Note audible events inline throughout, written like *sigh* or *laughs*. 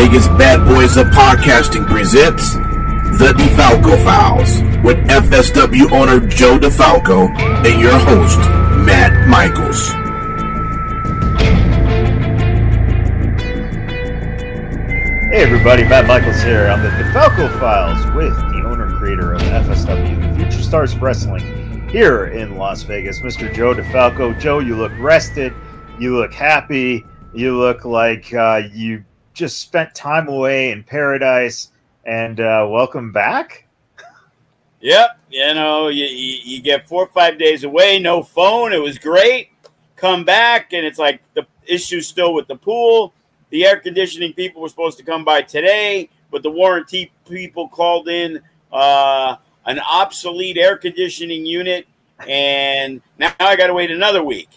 Vegas Bad Boys of Podcasting presents The DeFalco Files with FSW owner Joe DeFalco and your host, Matt Michaels. Hey everybody, Matt Michaels here on the DeFalco Files with the owner and creator of FSW, Future Stars Wrestling, here in Las Vegas, Mr. Joe DeFalco. Joe, you look rested, you look happy, you look like uh, you just spent time away in paradise, and uh, welcome back. Yep, you know, you, you, you get four or five days away, no phone. It was great. Come back, and it's like the issue still with the pool. The air conditioning people were supposed to come by today, but the warranty people called in uh, an obsolete air conditioning unit, and now I got to wait another week.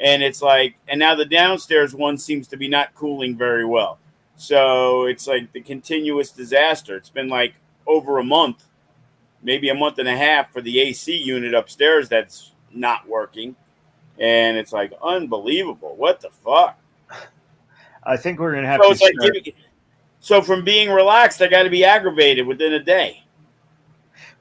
And it's like, and now the downstairs one seems to be not cooling very well. So it's like the continuous disaster. It's been like over a month, maybe a month and a half for the AC unit upstairs that's not working. And it's like unbelievable. What the fuck? I think we're gonna have So to. like giving, so from being relaxed, I got to be aggravated within a day.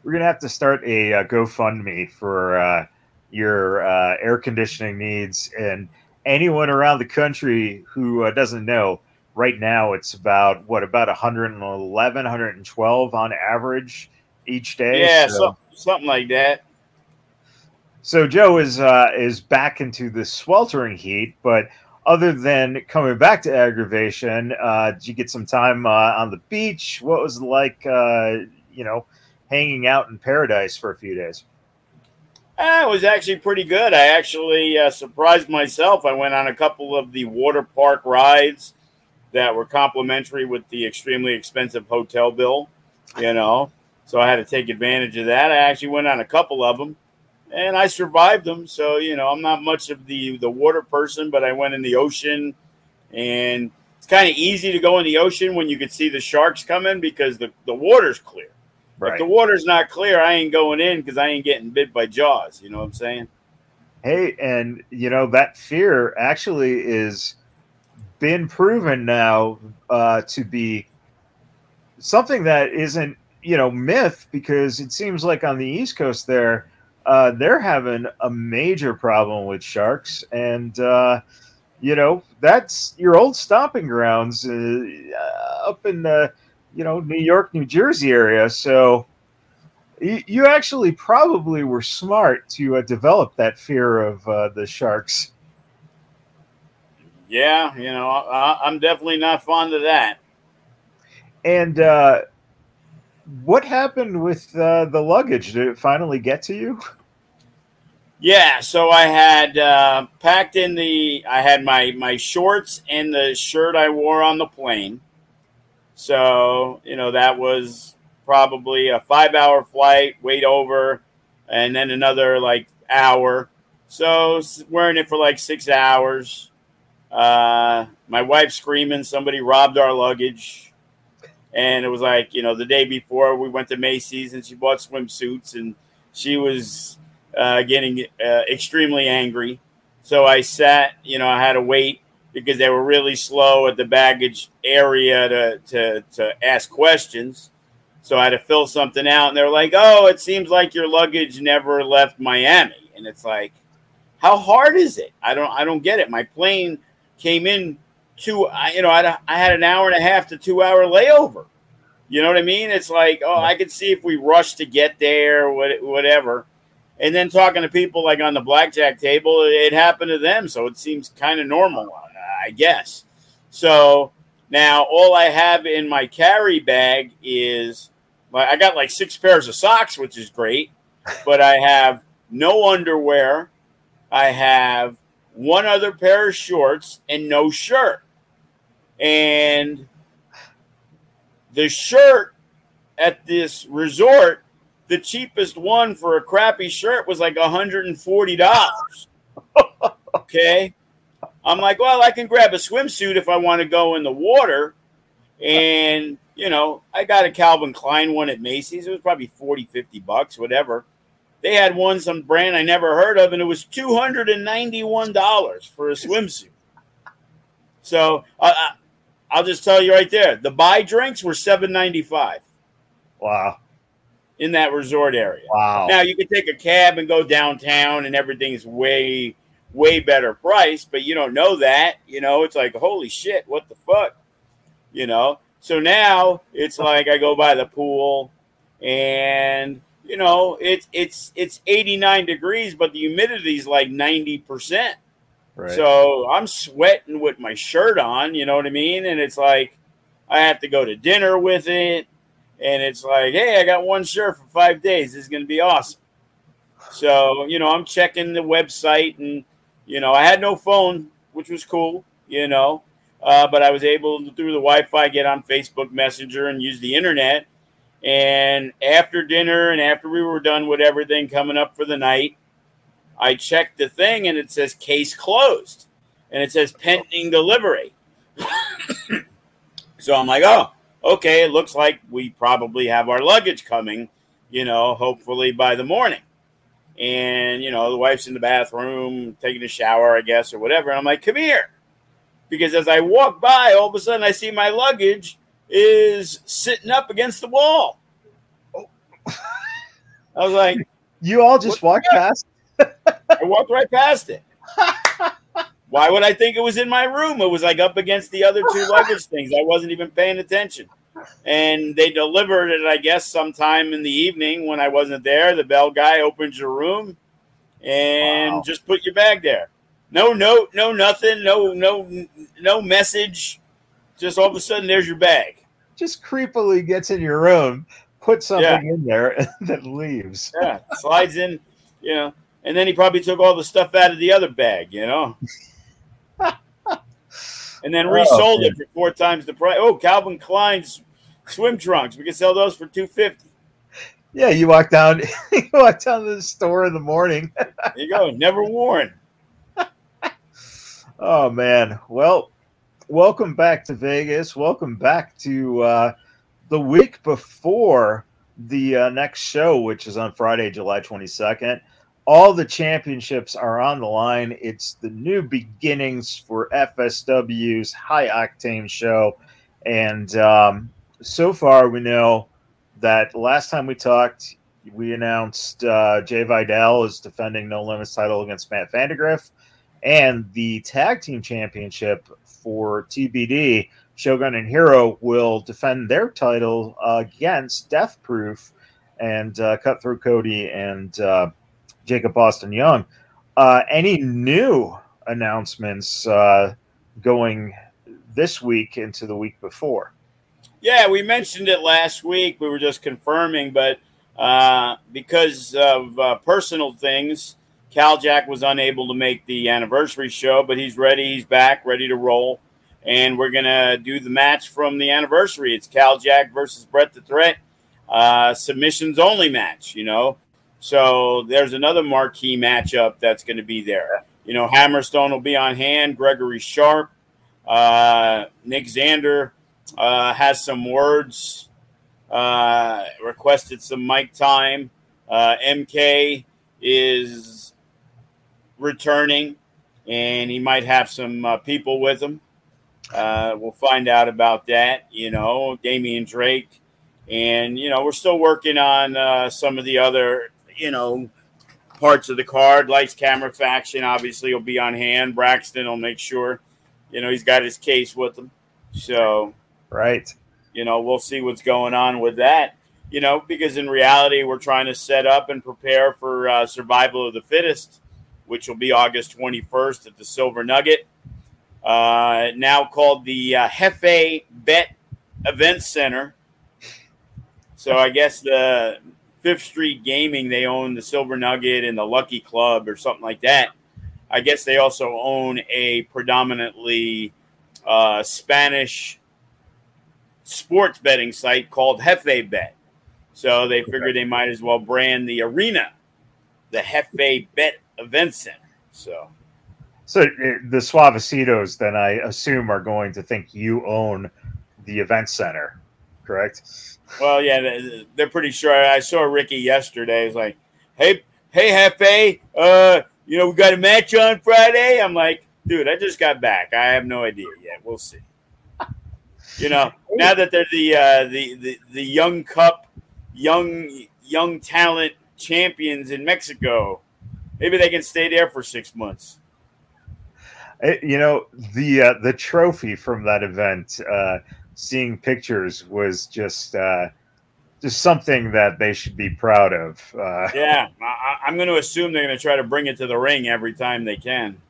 we're gonna have to start a uh, GoFundMe for uh, your uh, air conditioning needs and anyone around the country who uh, doesn't know. Right now, it's about what about 111, 112 on average each day. Yeah, so, so, something like that. so Joe is uh, is back into the sweltering heat, but other than coming back to aggravation, uh, did you get some time uh, on the beach? What was it like, uh, you know, hanging out in paradise for a few days? Uh, it was actually pretty good. I actually uh, surprised myself. I went on a couple of the water park rides that were complimentary with the extremely expensive hotel bill, you know. So I had to take advantage of that. I actually went on a couple of them and I survived them. So, you know, I'm not much of the the water person, but I went in the ocean and it's kind of easy to go in the ocean when you can see the sharks coming because the, the water's clear. If the water's not clear, I ain't going in because I ain't getting bit by jaws. You know what I'm saying? Hey, and you know that fear actually is been proven now uh, to be something that isn't you know myth because it seems like on the East Coast there uh, they're having a major problem with sharks, and uh, you know that's your old stomping grounds uh, up in the you know New York, New Jersey area. So you, you actually probably were smart to uh, develop that fear of uh, the sharks. Yeah, you know, I, I'm definitely not fond of that. And uh, what happened with uh, the luggage? Did it finally get to you? *laughs* Yeah, so I had uh, packed in the. I had my my shorts and the shirt I wore on the plane. So you know that was probably a five hour flight, wait over, and then another like hour. So wearing it for like six hours. Uh, my wife screaming, somebody robbed our luggage. And it was like, you know, the day before we went to Macy's and she bought swimsuits and she was uh, getting uh, extremely angry. So I sat, you know, I had to wait because they were really slow at the baggage area to, to, to ask questions. So I had to fill something out, and they're like, "Oh, it seems like your luggage never left Miami." And it's like, how hard is it? I don't, I don't get it. My plane came in two, I, you know, I, I had an hour and a half to two hour layover. You know what I mean? It's like, oh, I could see if we rush to get there, whatever. And then talking to people like on the blackjack table, it happened to them, so it seems kind of normal, I guess. So now all I have in my carry bag is I got like six pairs of socks, which is great, but I have no underwear. I have one other pair of shorts and no shirt. And the shirt at this resort, the cheapest one for a crappy shirt was like $140. okay. I'm like, well, I can grab a swimsuit if I want to go in the water. And, you know, I got a Calvin Klein one at Macy's. It was probably 40, 50 bucks, whatever. They had one, some brand I never heard of, and it was $291 for a swimsuit. So uh, I'll just tell you right there the buy drinks were 795 Wow. in that resort area. Wow. Now you can take a cab and go downtown, and everything's way, way better price. But you don't know that. You know, it's like holy shit, what the fuck? You know. So now it's like I go by the pool, and you know it's it's it's 89 degrees, but the humidity is like 90 percent. right. So I'm sweating with my shirt on, you know what I mean? And it's like I have to go to dinner with it. And it's like, hey, I got one shirt for five days. This is going to be awesome. So, you know, I'm checking the website and, you know, I had no phone, which was cool, you know, uh, but I was able to, through the Wi Fi, get on Facebook Messenger and use the internet. And after dinner and after we were done with everything coming up for the night, I checked the thing and it says case closed and it says pending delivery. *coughs* so I'm like, oh, okay, it looks like we probably have our luggage coming, you know, hopefully by the morning. And, you know, the wife's in the bathroom taking a shower, I guess, or whatever. And I'm like, come here. Because as I walk by, all of a sudden I see my luggage is sitting up against the wall. Oh. I was like, you all just walked past. I walked right past it. *laughs* Why would I think it was in my room? It was like up against the other two luggage *laughs* things. I wasn't even paying attention. And they delivered it, I guess, sometime in the evening when I wasn't there. The bell guy opens your room and Wow. just put your bag there. No note, no nothing, no no no message. Just all of a sudden, there's your bag. Just creepily gets in your room, puts something Yeah. in there, *laughs* and then leaves. Yeah, slides in, you know. And then he probably took all the stuff out of the other bag, you know. *laughs* and then Oh, resold man. it for four times the price. Oh, Calvin Klein's swim trunks. We can sell those for two fifty. Yeah, you walk down. *laughs* you walk down to the store in the morning. There you go. Never worn. Oh man. Well, welcome back to Vegas. Welcome back to uh, the week before the uh, next show, which is on Friday, July 22nd. All the championships are on the line. It's the new beginnings for FSW's high octane show. And um, so far, we know that last time we talked, we announced uh, Jay Vidal is defending No Limits title against Matt Vandagriff and the tag team championship for TBD, Shogun and Hero will defend their title against Death Proof and uh, Cutthroat Cody and uh, Jacob Boston Young. Uh, any new announcements uh, going this week into the week before? Yeah, we mentioned it last week. We were just confirming, but uh, because of personal things, Cal Jack was unable to make the anniversary show, but he's ready. He's back, ready to roll. And we're to do the match from the anniversary. It's Cal Jack versus Brett the Threat, uh, submissions only match, you know. So there's another marquee matchup that's going to be there. You know, Hammerstone will be on hand, Gregory Sharp, uh, Nick Xander uh, has some words, uh, requested some mic time. Uh, MK is returning, and he might have some uh, people with him. Uh, we'll find out about that. You know, Damian Drake, and you know, we're still working on uh, some of the other, you know, parts of the card. Lights, camera, faction obviously will be on hand. Braxton will make sure, you know, he's got his case with him. So Right. you know, we'll see what's going on with that. You know, because in reality, we're trying to set up and prepare for uh, survival of the fittest, which will be August 21st at the Silver Nugget, uh, now called the uh, Hefe Bet Event Center. So I guess the Fifth Street Gaming, they own the Silver Nugget and the Lucky Club or something like that. I guess they also own a predominantly uh, Spanish sports betting site called Hefe Bet. So they figured they might as well brand the arena the Hefe Bet Event Center. So, so uh, the Suavecitos, then I assume, are going to think you own the event center, correct? Well, yeah, they're pretty sure. I saw Ricky yesterday. He's like, "Hey, hey, Hefe, uh, you know, we got a match on Friday." I'm like, "Dude, I just got back. I have no idea yet. We'll see." You know, now that they're the uh, the, the the young cup, young young talent champions in Mexico. Maybe they can stay there for six months. Eh, you know the uh, the trophy from that event. Uh, seeing pictures was just uh, just something that they should be proud of. Uh, yeah, I, am going to assume they're going to try to bring it to the ring every time they can.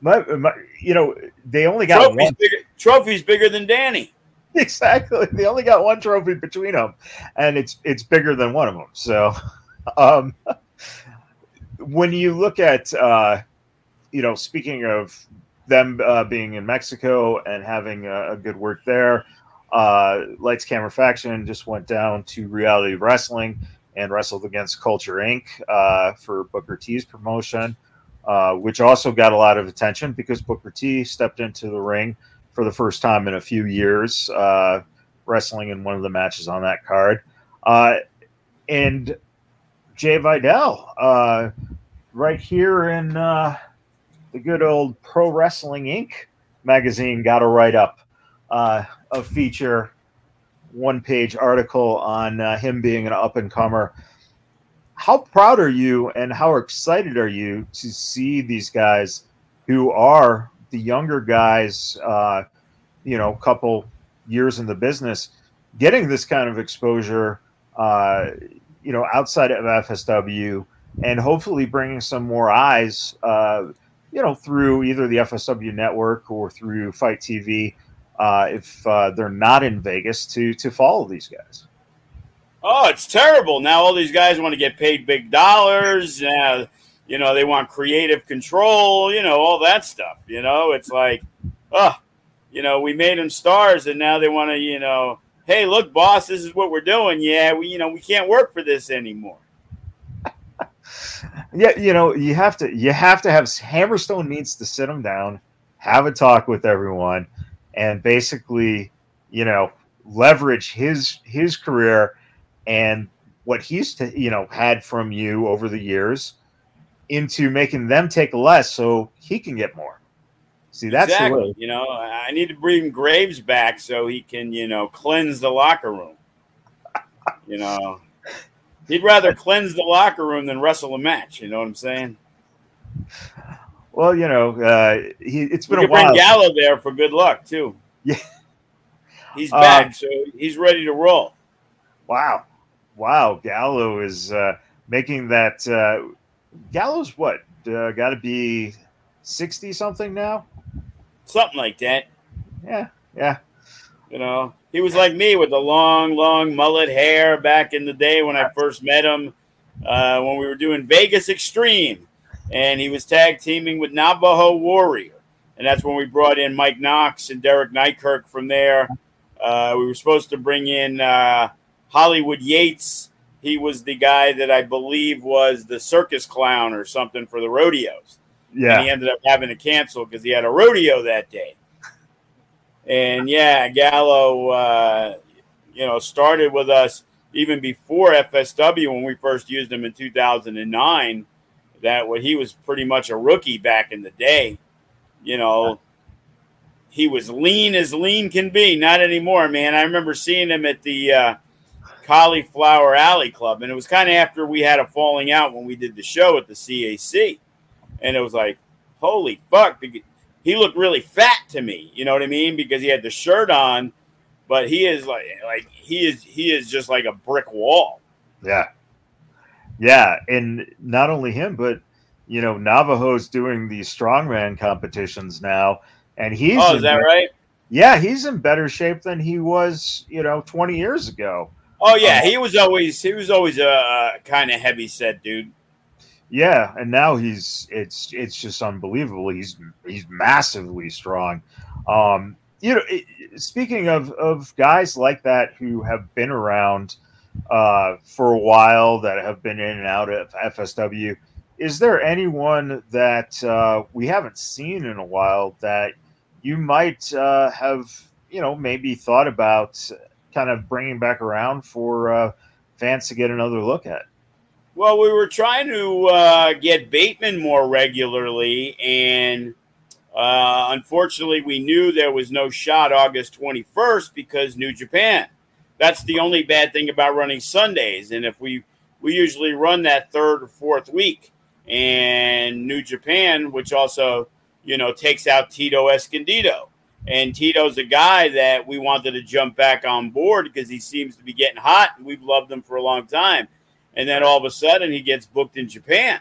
My, my, you know, they only got trophies one bigger, trophies bigger than Danny. *laughs* exactly. They only got one trophy between them, and it's it's bigger than one of them. So, *laughs* um, *laughs* when you look at, uh, you know, speaking of them uh, being in Mexico and having a, a good work there, uh, Lights Camera Faction just went down to Reality Wrestling and wrestled against Culture Inc. Uh, for Booker T's promotion, uh, which also got a lot of attention because Booker T stepped into the ring for the first time in a few years, uh, wrestling in one of the matches on that card. Uh, and Jay Vidal, right here in the good old Pro Wrestling Inc. magazine, got a write up, uh, a feature, one page article on uh, him being an up and comer. How proud are you and how excited are you to see these guys who are the younger guys, uh, you know, couple years in the business, getting this kind of exposure, uh, you know, outside of FSW, and hopefully bringing some more eyes, uh, you know, through either the FSW network or through FITE TV, uh, if uh, they're not in Vegas, to to follow these guys. Oh, it's terrible! Now all these guys want to get paid big dollars. Uh, you know, they want creative control, you know, all that stuff. You know, it's like, oh, you know, we made them stars and now they want to, you know, hey, look, boss, this is what we're doing. Yeah, we, you know, we can't work for this anymore. Yeah, you know, you have to, you have to have Hammerstone needs to sit him down, have a talk with everyone, and basically, you know, leverage his his career and what he's, t- you know, had from you over the years into making them take less so he can get more. See, that's exactly. the way. You know, I need to bring Graves back so he can, you know, cleanse the locker room. you know, he'd rather cleanse the locker room than wrestle a match. You know what I'm saying? Well, you know, uh, he, it's been we a while. Bring Gallo there for good luck too. Yeah, he's back, um, so he's ready to roll. Wow, wow, Gallo is uh, making that. Uh, Gallo's what? Uh, Got to be sixty something now. Something like that. Yeah, yeah. You know, he was like me with the long, long mullet hair back in the day when I first met him. Uh, when we were doing Vegas Extreme, and he was tag teaming with Navajo Warrior, and that's when we brought in Mike Knox and Derek Neikirk from there. Uh, we were supposed to bring in uh, Hollywood Yates he was the guy that I believe was the circus clown or something for the rodeos. Yeah. And he ended up having to cancel because he had a rodeo that day. And yeah, Gallo, uh, you know, started with us even before FSW when we first used him in 2009. That what he was pretty much a rookie back in the day. You know, he was lean as lean can be. Not anymore, man. I remember seeing him at the uh, Cauliflower Alley Club. And it was kind of after we had a falling out when we did the show at the CAC. And it was like, holy fuck. He looked really fat to me. You know what I mean? Because he had the shirt on, but he is like, like he is, he is just like a brick wall. Yeah. Yeah. And not only him, but, you know, Navajo's doing these strongman competitions now. And he's, oh, is that right? Yeah, he's in better shape than he was, you know, 20 years ago. Oh yeah, um, he was always he was always a uh, kind of heavy set dude. Yeah, and now he's it's it's just unbelievable. He's he's massively strong. Um, you know, it, speaking of of guys like that who have been around uh, for a while that have been in and out of FSW. Is there anyone that uh, we haven't seen in a while that you might uh, have, you know, maybe thought about kind of bringing back around for uh, fans to get another look at? Well, we were trying to uh, get Bateman more regularly, and uh, unfortunately, we knew there was no shot August 21st because New Japan. That's the only bad thing about running Sundays. And if we we usually run that third or fourth week, and New Japan, which also you know takes out Tito Escondido, and Tito's a guy that we wanted to jump back on board because he seems to be getting hot, and we've loved him for a long time. And then all of a sudden, he gets booked in Japan,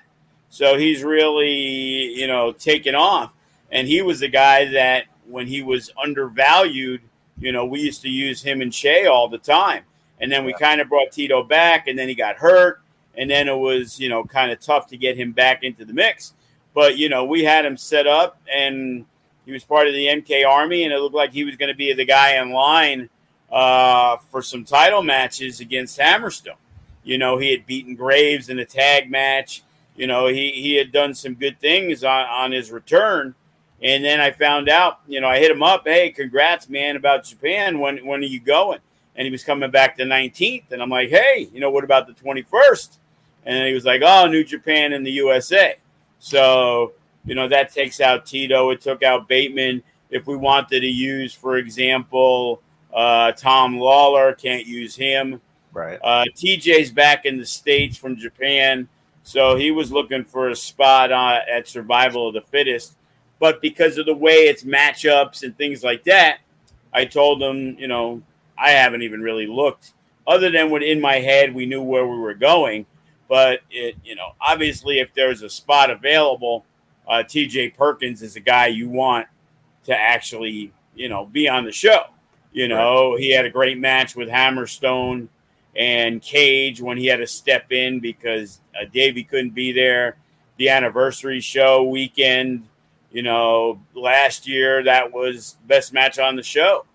so he's really you know taken off. And he was the guy that when he was undervalued you know, we used to use him and Shea all the time. And then we yeah. kind of brought Tito back, and then he got hurt. And then it was, you know, kind of tough to get him back into the mix. But, you know, we had him set up, and he was part of the MK Army, and it looked like he was going to be the guy in line uh, for some title matches against Hammerstone. You know, he had beaten Graves in a tag match. You know, he, he had done some good things on, on his return. And then I found out, you know, I hit him up, hey, congrats, man, about Japan. When when are you going? And he was coming back the 19th. And I'm like, hey, you know, what about the 21st? And he was like, oh, New Japan and the USA. So, you know, that takes out Tito. It took out Bateman. If we wanted to use, for example, uh, Tom Lawlor, can't use him. Right. Uh, TJ's back in the States from Japan. So he was looking for a spot on, at Survival of the Fittest but because of the way it's matchups and things like that, I told him, you know, I haven't even really looked other than what in my head we knew where we were going. But it, you know, obviously, if there's a spot available, uh, TJ Perkins is a guy you want to actually, you know, be on the show. You know, right. he had a great match with Hammerstone and Cage when he had to step in because uh, Davey couldn't be there. The anniversary show weekend, you know, last year that was best match on the show,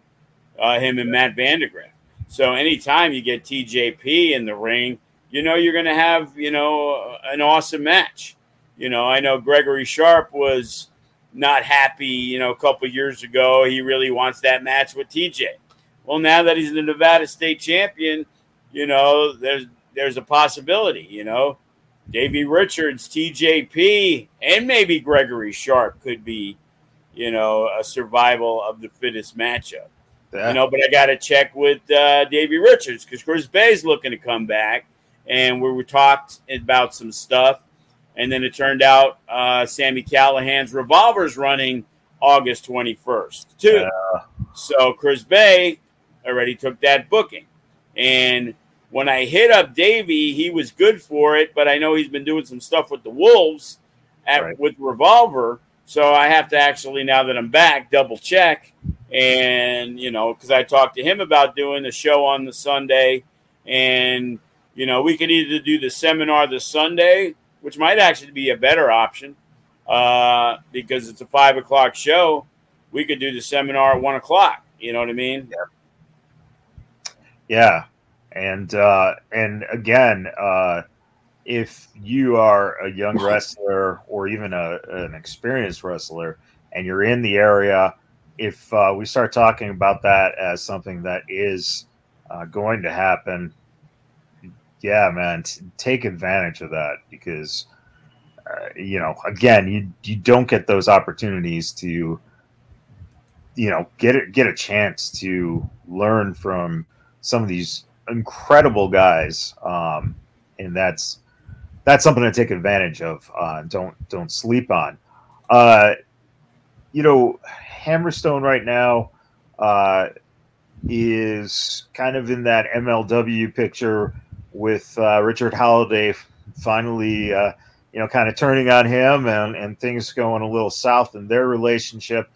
uh, him and Matt Vandagriff. So anytime you get TJP in the ring, you know you're going to have you know an awesome match. You know, I know Gregory Sharp was not happy. You know, a couple years ago, he really wants that match with TJ. Well, now that he's the Nevada State champion, you know, there's there's a possibility. You know, Davey Richards, TJP, and maybe Gregory Sharp could be, you know, a survival of the fittest matchup. Yeah. You know, but I got to check with uh, Davey Richards because Chris Bey's looking to come back, and we were talked about some stuff, and then it turned out uh, Sami Callihan's revolver's running August twenty first too. Yeah. So Chris Bey already took that booking, and when I hit up Davey, he was good for it, but I know he's been doing some stuff with the Wolves at, right. with Revolver. So I have to actually, now that I'm back, double check. And, you know, because I talked to him about doing the show on the Sunday. And, you know, we could either do the seminar the Sunday, which might actually be a better option uh, because it's a five o'clock show. We could do the seminar at one o'clock. You know what I mean? Yeah. Yeah and uh, and again, uh, if you are a young *laughs* wrestler or even a, an experienced wrestler, and you're in the area, if uh, we start talking about that as something that is uh, going to happen, yeah, man, t- take advantage of that because. Uh, you know, again, you you don't get those opportunities to, you know, get it, get a chance to learn from some of these incredible guys, um, and that's that's something to take advantage of. Uh, don't don't sleep on. Uh, you know, Hammerstone right now uh, is kind of in that MLW picture with uh, Richard Holliday finally, uh, you know, kind of turning on him and, and things going a little south in their relationship.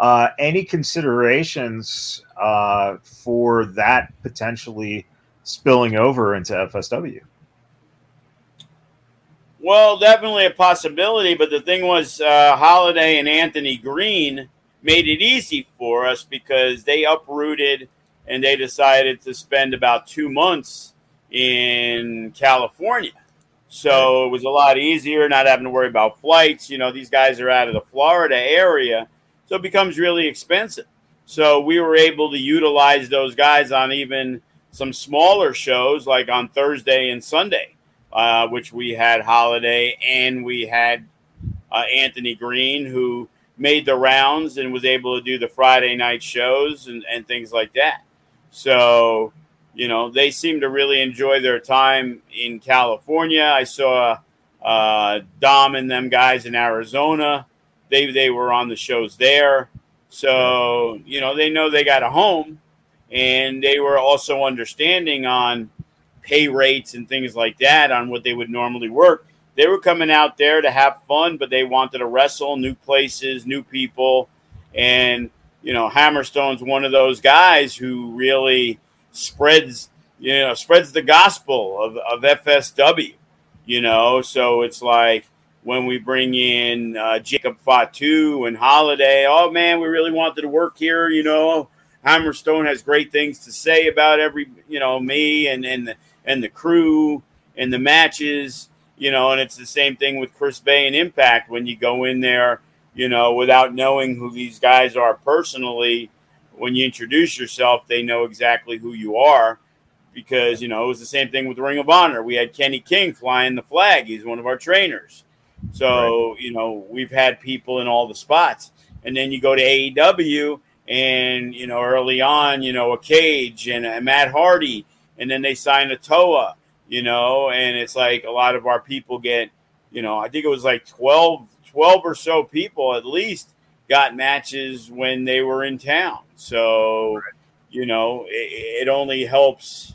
Uh, any considerations uh, for that potentially spilling over into FSW? Well, definitely a possibility, but the thing was, uh, Holliday and Anthony Green made it easy for us because they uprooted and they decided to spend about two months in California. So it was a lot easier not having to worry about flights. You know, these guys are out of the Florida area, so it becomes really expensive. So we were able to utilize those guys on even some smaller shows like on Thursday and Sunday, uh, which we had Holliday and we had uh, Anthony Green, who made the rounds and was able to do the Friday night shows and, and things like that. So, you know, they seem to really enjoy their time in California. I saw uh, Dom and them guys in Arizona. They, they were on the shows there. So, you know, they know they got a home and they were also understanding on pay rates and things like that on what they would normally work. They were coming out there to have fun, but they wanted to wrestle new places, new people, and you know Hammerstone's one of those guys who really spreads you know spreads the gospel of, of FSW. You know, so it's like when we bring in uh, Jacob Fatu and Holliday. Oh man, we really wanted to work here. You know, Hammerstone has great things to say about every, you know, me and and the, and the crew and the matches, you know, and it's the same thing with Chris Bey and Impact when you go in there, you know, without knowing who these guys are personally. When you introduce yourself, they know exactly who you are because you know it was the same thing with Ring of Honor. We had Kenny King flying the flag; he's one of our trainers. So right. you know we've had people in all the spots, and then you go to AEW, and you know early on, you know a Cage and a Matt Hardy, and then they sign a Toa, you know, and it's like a lot of our people get, you know, I think it was like 12, 12 or so people at least got matches when they were in town. So, you know, it, it only helps,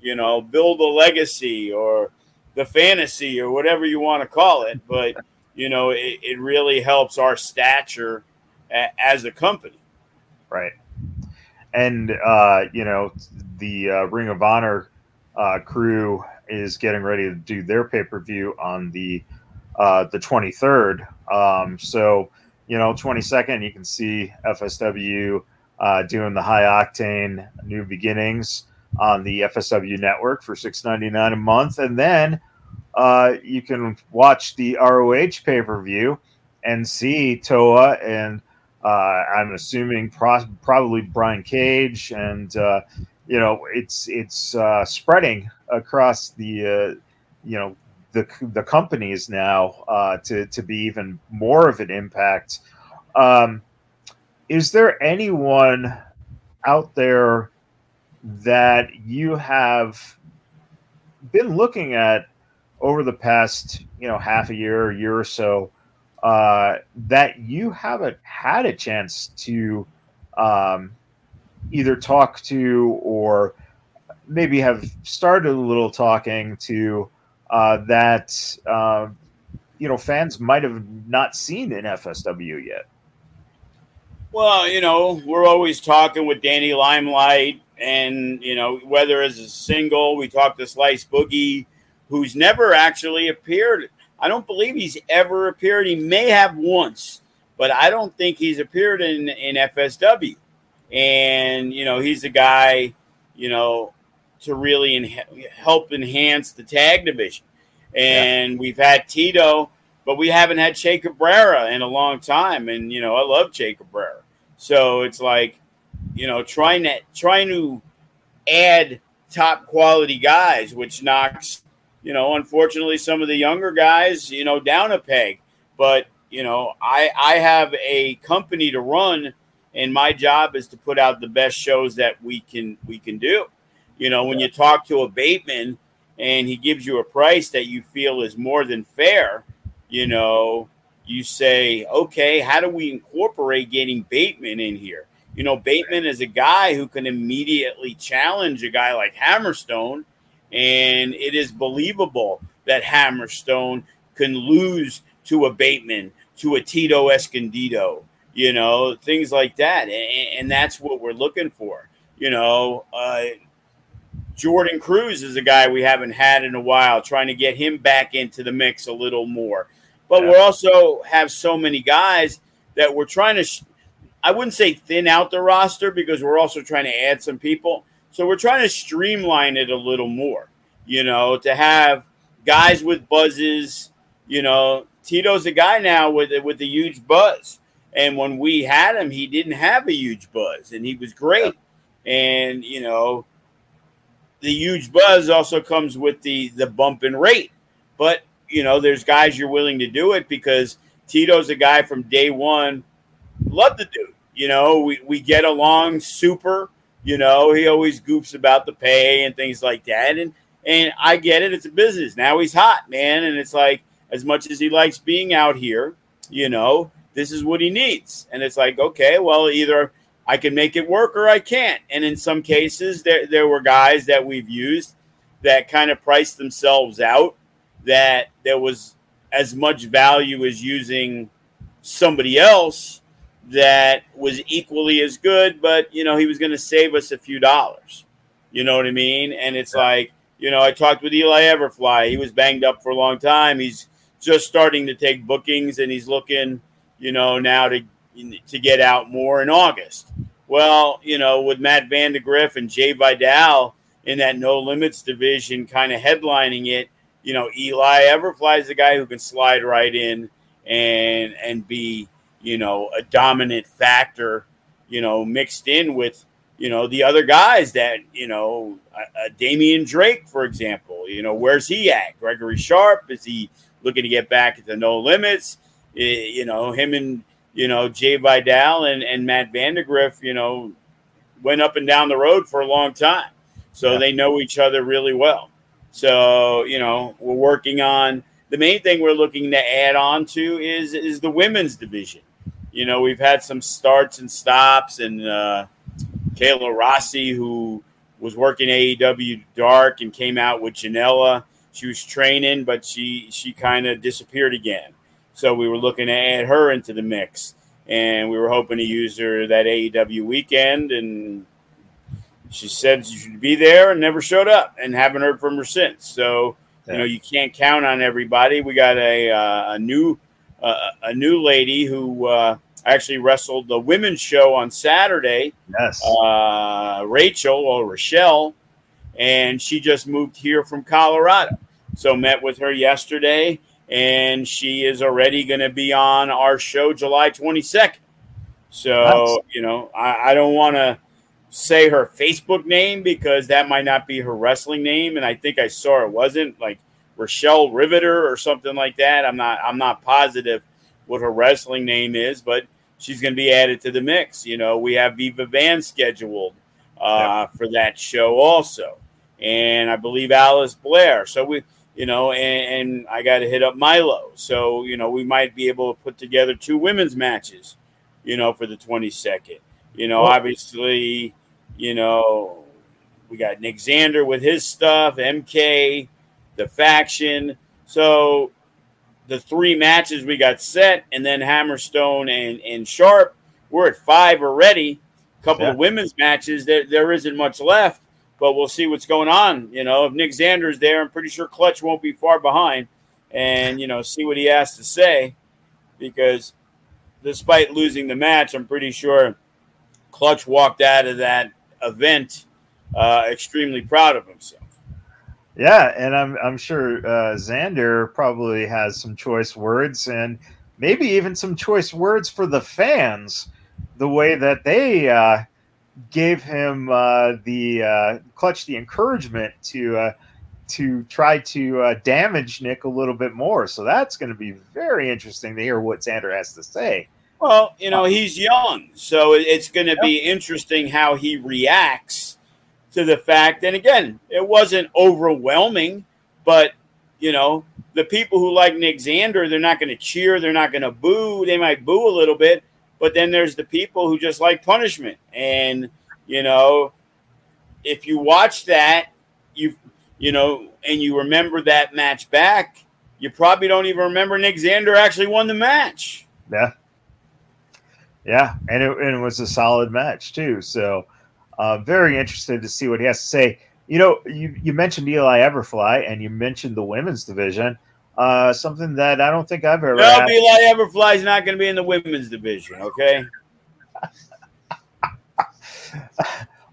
you know, build a legacy or the fantasy or whatever you want to call it. But, you know, it, it really helps our stature a, as a company. Right. And uh, you know, the uh, Ring of Honor uh, crew is getting ready to do their pay per view on the uh, the 23rd. Um, so you know, 22nd, you can see FSW uh, doing the high octane new beginnings on the FSW network for 6.99 a month, and then uh, you can watch the ROH pay per view and see Toa and uh, I'm assuming pro- probably Brian Cage, and uh, you know it's it's uh, spreading across the uh, you know the the companies now uh, to to be even more of an impact. Um, is there anyone out there that you have been looking at over the past you know half a year, year or so? uh, that you haven't had a chance to um, either talk to or maybe have started a little talking to uh, that uh, you know fans might have not seen in FSW yet? Well, you know, we're always talking with Danny Limelight, and you know, whether as a single, we talk to Slice Boogie, who's never actually appeared I don't believe he's ever appeared. He may have once, but I don't think he's appeared in in FSW. And you know, he's a guy, you know, to really en- help enhance the tag division. And yeah. we've had Tito, but we haven't had Che Cabrera in a long time. And you know, I love Che Cabrera. So it's like, you know, trying to trying to add top quality guys, which knocks you know, unfortunately, some of the younger guys, you know, down a peg. But you know, I I have a company to run, and my job is to put out the best shows that we can we can do. You know, when you talk to a Bateman and he gives you a price that you feel is more than fair, you know, you say, okay, how do we incorporate getting Bateman in here? You know, Bateman is a guy who can immediately challenge a guy like Hammerstone and it is believable that Hammerstone can lose to a Bateman, to a Tito Escondido, you know, things like that. And, and that's what we're looking for. You know, uh, Jordan Cruz is a guy we haven't had in a while, trying to get him back into the mix a little more. But yeah. we also have so many guys that we're trying to, sh- I wouldn't say thin out the roster because we're also trying to add some people so we're trying to streamline it a little more. You know, to have guys with buzzes. You know, Tito's a guy now with with a huge buzz. And when we had him, he didn't have a huge buzz, and he was great. And you know, the huge buzz also comes with the the bump in rate. But you know, there's guys you're willing to do it because Tito's a guy from day one. Love the dude. You know, we, we get along super. You know, he always goofs about the pay and things like that. And and I get it, it's a business. Now he's hot, man. And it's like as much as he likes being out here, you know, this is what he needs. And it's like, okay, well, either I can make it work or I can't. And in some cases, there, there were guys that we've used that kind of priced themselves out that there was as much value as using somebody else that was equally as good, but you know, he was going to save us a few dollars. You know what I mean? And it's yeah. like, you know, I talked with Eli Everfly. He was banged up for a long time. He's just starting to take bookings and he's looking, you know, now to to get out more in August. Well, you know, with Matt Vandagriff and Jay Vidal in that no limits division kind of headlining it, you know, Eli Everfly is the guy who can slide right in and and be, you know, a dominant factor, you know, mixed in with, you know, the other guys that, you know, uh, Damian Drake, for example, you know, where's he at? Gregory Sharp, is he looking to get back at the no limits? You know, him and, you know, Jay Vidal and, and Matt Vandagriff, you know, went up and down the road for a long time. So yeah. they know each other really well. So, you know, we're working on the main thing we're looking to add on to is is the women's division. You know, we've had some starts and stops, and uh, Kayla Rossi, who was working AEW Dark and came out with Janela. She was training, but she she kind of disappeared again. So we were looking to add her into the mix, and we were hoping to use her that AEW weekend, and she said she should be there and never showed up and haven't heard from her since. So you know you can't count on everybody. We got a uh, a new uh, a new lady who uh, actually wrestled the women's show on Saturday. Yes, uh, Rachel or Rochelle, and she just moved here from Colorado. So met with her yesterday, and she is already going to be on our show July twenty second. So nice. you know I, I don't want to say her Facebook name because that might not be her wrestling name, and I think I saw it wasn't like Rochelle Riveter or something like that. I'm not I'm not positive what her wrestling name is, but she's going to be added to the mix. You know, we have Viva Van scheduled uh, yep. for that show also, and I believe Alice Blair. So we, you know, and, and I got to hit up Milo. So you know, we might be able to put together two women's matches, you know, for the 22nd. You know, obviously, you know, we got Nick Xander with his stuff, MK, the faction. So the three matches we got set, and then Hammerstone and, and Sharp, we're at five already. A couple yeah. of women's matches. There, there isn't much left, but we'll see what's going on. You know, if Nick Xander's there, I'm pretty sure Clutch won't be far behind. And, you know, see what he has to say because despite losing the match, I'm pretty sure – Clutch walked out of that event uh, extremely proud of himself. Yeah, and I'm I'm sure uh, Xander probably has some choice words and maybe even some choice words for the fans. The way that they uh, gave him uh, the uh, clutch the encouragement to uh, to try to uh, damage Nick a little bit more. So that's going to be very interesting to hear what Xander has to say. Well, you know, he's young, so it's going to be interesting how he reacts to the fact. And again, it wasn't overwhelming, but you know, the people who like Nick Xander, they're not going to cheer, they're not going to boo. They might boo a little bit, but then there's the people who just like punishment. And you know, if you watch that, you you know, and you remember that match back, you probably don't even remember Nick Xander actually won the match. Yeah. Yeah, and it, and it was a solid match too. So, uh, very interested to see what he has to say. You know, you, you mentioned Eli Everfly and you mentioned the women's division. Uh, something that I don't think I've ever. No, had. Eli Everfly's not going to be in the women's division. Okay. *laughs*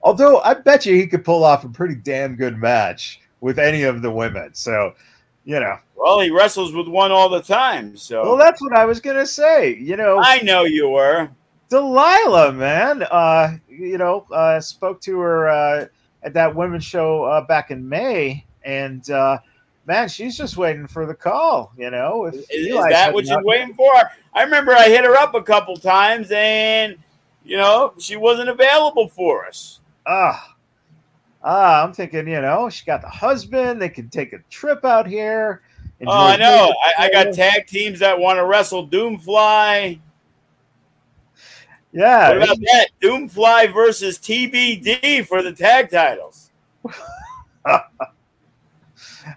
Although I bet you he could pull off a pretty damn good match with any of the women. So, you know. Well, he wrestles with one all the time. So. Well, that's what I was gonna say. You know. I know you were. Delilah, man. Uh, you know, uh, spoke to her uh, at that women's show uh, back in May, and uh, man, she's just waiting for the call. You know, if is, is that what you're waiting for? I remember I hit her up a couple times, and you know, she wasn't available for us. Ah. Ah, I'm thinking, you know, she got the husband. They could take a trip out here. Oh, I know. I, I, got tag teams that want to wrestle Doomfly. Yeah. What about that? Doomfly versus TBD for the tag titles. *laughs*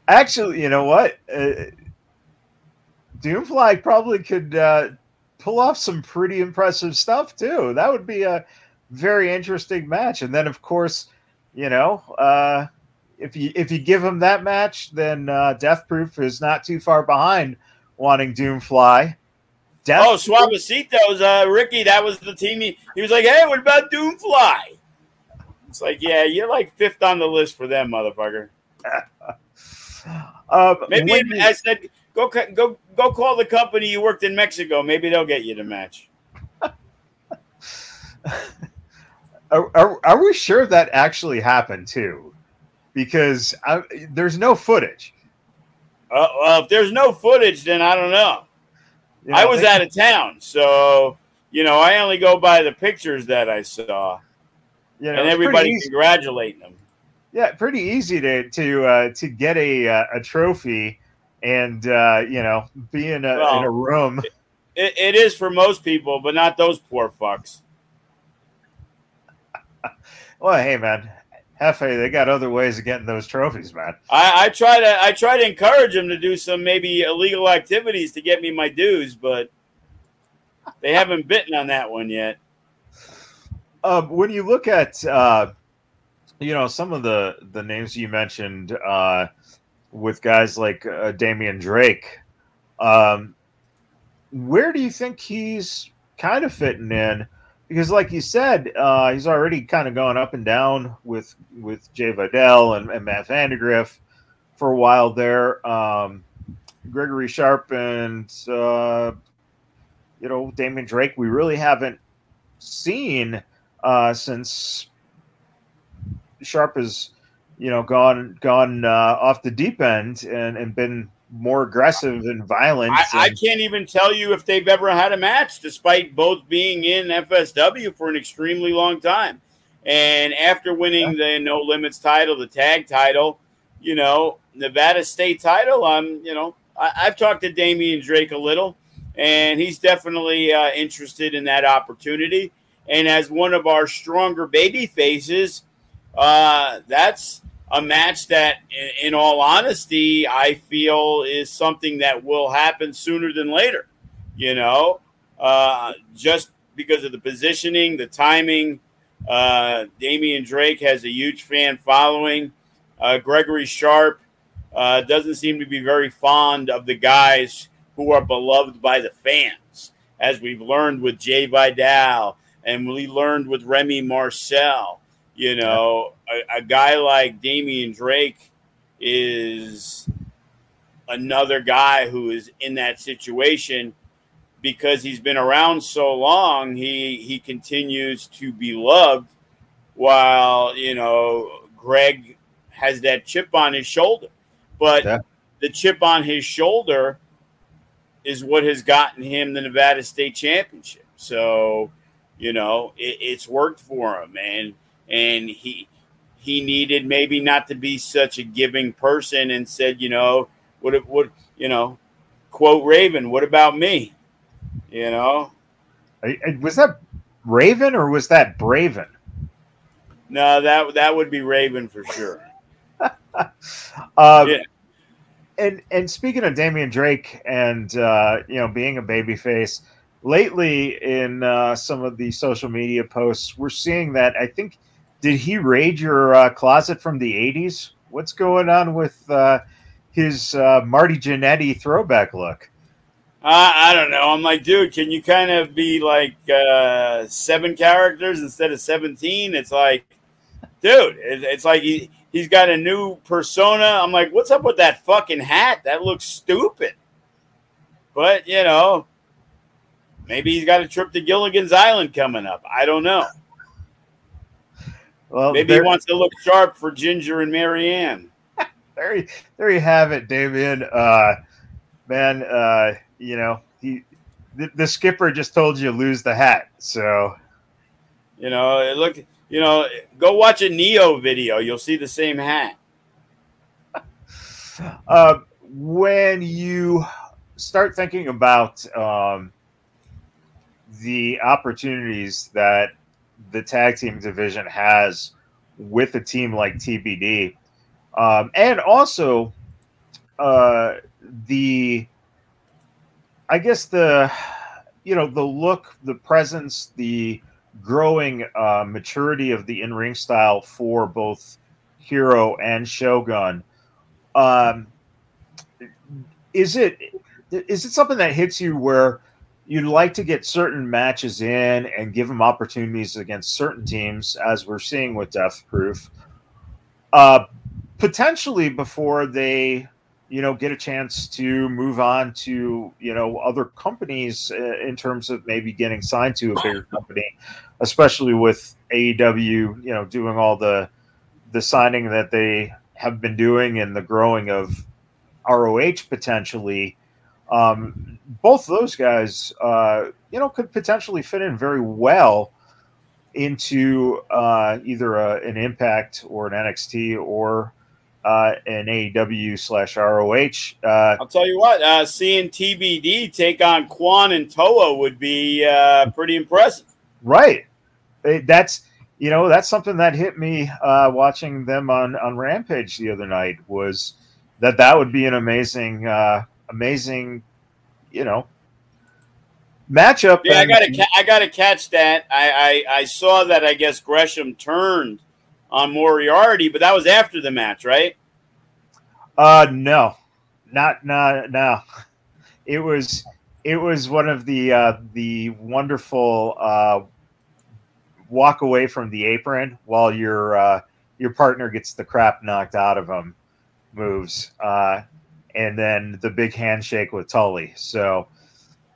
Actually, you know what? Uh, Doomfly probably could uh, pull off some pretty impressive stuff too. That would be a very interesting match. And then, of course, you know, uh, if you if you give him that match, then uh, Death Proof is not too far behind wanting Doomfly. Death oh, Suavecitos, uh, Ricky, that was the team. He, he was like, "Hey, what about Doomfly?" It's like, yeah, you're like fifth on the list for them, motherfucker. *laughs* um, Maybe you, I said, go go go call the company you worked in Mexico. Maybe they'll get you the match. *laughs* are, are, are, we sure that actually happened too? Because I, there's no footage. Uh, well, if there's no footage, then I don't know. You know I was out of town, so you know I only go by the pictures that I saw. You know, and everybody congratulating them. Yeah, pretty easy to to uh, to get a uh, a trophy and uh, you know be in a well, in a room. It, it is for most people, but not those poor fucks. *laughs* well, hey man, Hefe, they got other ways of getting those trophies, man. I, I try to I try to encourage them to do some maybe illegal activities to get me my dues, but they haven't bitten on that one yet. Um, when you look at uh, you know some of the the names you mentioned uh, with guys like uh, Damian Drake, um, where do you think he's kind of fitting in? Because, like you said, uh, he's already kind of going up and down with with Jay Vidal and, and Matt Vandagriff for a while there. Um, Gregory Sharp and uh, you know Damian Drake, we really haven't seen uh, since Sharp has you know gone gone uh, off the deep end and, and been more aggressive and violent. I, and, I, can't even tell you if they've ever had a match, despite both being in FSW for an extremely long time. And after winning yeah. the No Limits title, the tag title, you know, Nevada State title, I'm, you know, I, have talked to Damian Drake a little, and he's definitely uh, interested in that opportunity. And as one of our stronger baby faces, uh, that's a match that, in, in, all honesty, I feel is something that will happen sooner than later. You know, uh, just because of the positioning, the timing. Uh, Damian Drake has a huge fan following. Uh, Gregory Sharp uh, doesn't seem to be very fond of the guys who are beloved by the fans, as we've learned with Jay Vidal and we learned with Remy Marcel. You know, a, a guy like Damian Drake is another guy who is in that situation because he's been around so long he he continues to be loved while you know Greg has that chip on his shoulder. But yeah. the chip on his shoulder is what has gotten him the Nevada State Championship. So you know it, it's worked for him. And and he he needed maybe not to be such a giving person and said, you know, what what you know, quote Raven, what about me? You know, was that Raven or was that Braven? No, that that would be Raven for sure. *laughs* um, yeah. And and speaking of Damian Drake and uh, you know being a babyface, lately in uh, some of the social media posts, we're seeing that I think did he raid your uh, closet from the 80s? What's going on with uh, his uh, Marty Jannetty throwback look? I don't know. I'm like, dude, can you kind of be like uh, seven characters instead of 17? It's like, dude, it, it's like he, he's got a new persona. I'm like, what's up with that fucking hat? That looks stupid. But you know, maybe he's got a trip to Gilligan's Island coming up. I don't know. Well, maybe there, he wants to look sharp for Ginger and Marianne. *laughs* there, you, there you have it, Damien. Uh, man, uh, you know he, the, the skipper just told you to lose the hat, so you know, look, you know, go watch a Neo video. You'll see the same hat. *laughs* uh, when you start thinking about um, the opportunities that the tag team division has with a team like TBD, um, and also uh, the, I guess the, you know, the look, the presence, the growing uh, maturity of the in ring style for both Hero and Shogun. Um, is it is it something that hits you where you'd like to get certain matches in and give them opportunities against certain teams, as we're seeing with Death Proof, uh, potentially before they, you know, get a chance to move on to you know other companies uh, in terms of maybe getting signed to a bigger company, especially with AEW, you know, doing all the the signing that they have been doing and the growing of ROH potentially um, both those guys, uh, you know, could potentially fit in very well into uh, either a, an Impact or an NXT or uh, an AEW slash ROH. Uh, I'll tell you what, uh, seeing TBD take on Kaun and Toa would be uh, pretty impressive. Right. That's you know that's something that hit me uh, watching them on on Rampage the other night was that that would be an amazing uh, amazing, you know, matchup. Yeah, and- I gotta, ca- I gotta catch that. I, I, I saw that. I guess Gresham turned on Moriarty, but that was after the match, right? Uh, no, not, not, no. It was, it was one of the, uh, the wonderful, uh, walk away from the apron while your, uh, your partner gets the crap knocked out of him moves. Uh, and then the big handshake with Tully. So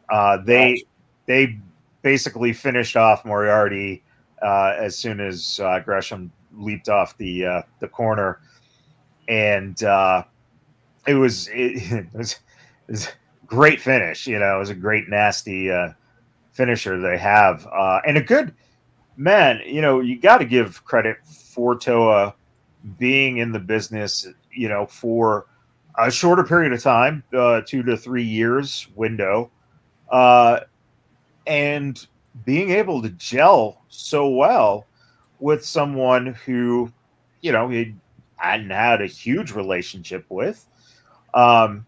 uh, they gotcha. they basically finished off Moriarty uh, as soon as uh, Gresham leaped off the uh, the corner, and uh, it was it, *laughs* it, was it was great finish. You know, it was a great nasty uh, finisher they have, and a good man. You know, you got to give credit for Toa being in the business. You know, for a shorter period of time, uh, two to three years window, uh, and being able to gel so well with someone who, you know, he hadn't had a huge relationship with. Um,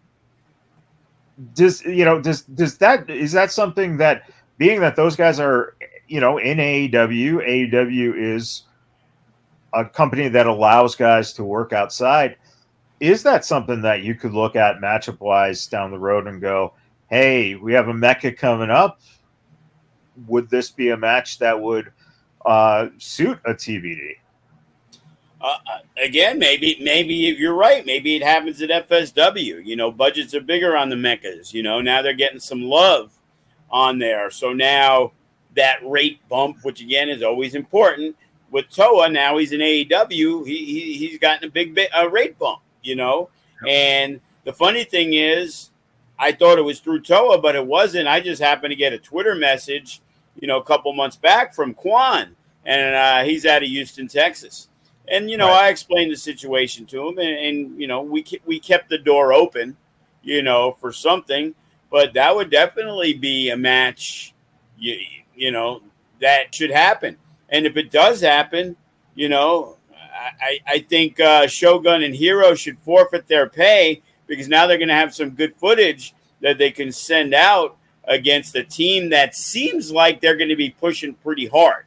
does you know does does that is that something that being that those guys are you know in AEW, AEW is a company that allows guys to work outside is that something that you could look at matchup wise down the road and go, hey, we have a Mecca coming up? Would this be a match that would uh, suit a TBD? Uh, uh, again, maybe maybe you're right. Maybe it happens at FSW. You know, budgets are bigger on the Meccas. You know, now they're getting some love on there. So now that rate bump, which again is always important, with Toa now he's in AEW. He, he he's gotten a big uh, rate bump you know. And the funny thing is, I thought it was through Toa, but it wasn't. I just happened to get a Twitter message, you know, a couple months back from Kaun, and uh, he's out of Houston, Texas. And you know, right. I explained the situation to him, and, and you know, we we kept the door open, you know, for something. But that would definitely be a match, you, you know, that should happen. And if it does happen, you know, I, I think uh, Shogun and Hero should forfeit their pay because now they're going to have some good footage that they can send out against a team that seems like they're going to be pushing pretty hard,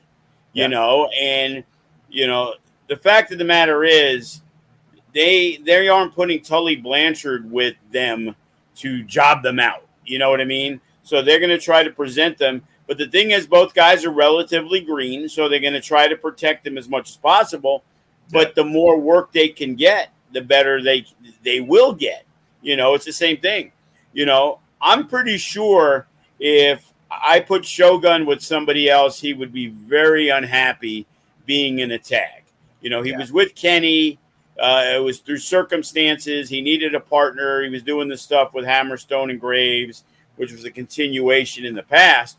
you yeah. know. And you know, the fact of the matter is, they they aren't putting Tully Blanchard with them to job them out. You know what I mean? So they're going to try to present them. But the thing is, both guys are relatively green, so they're going to try to protect them as much as possible. But the more work they can get, the better they they will get. You know, it's the same thing. You know, I'm pretty sure if I put Shogun with somebody else, he would be very unhappy being in a tag. You know, he yeah. was with Kenny. Uh, it was through circumstances. He needed a partner. He was doing the stuff with Hammerstone and Graves, which was a continuation in the past.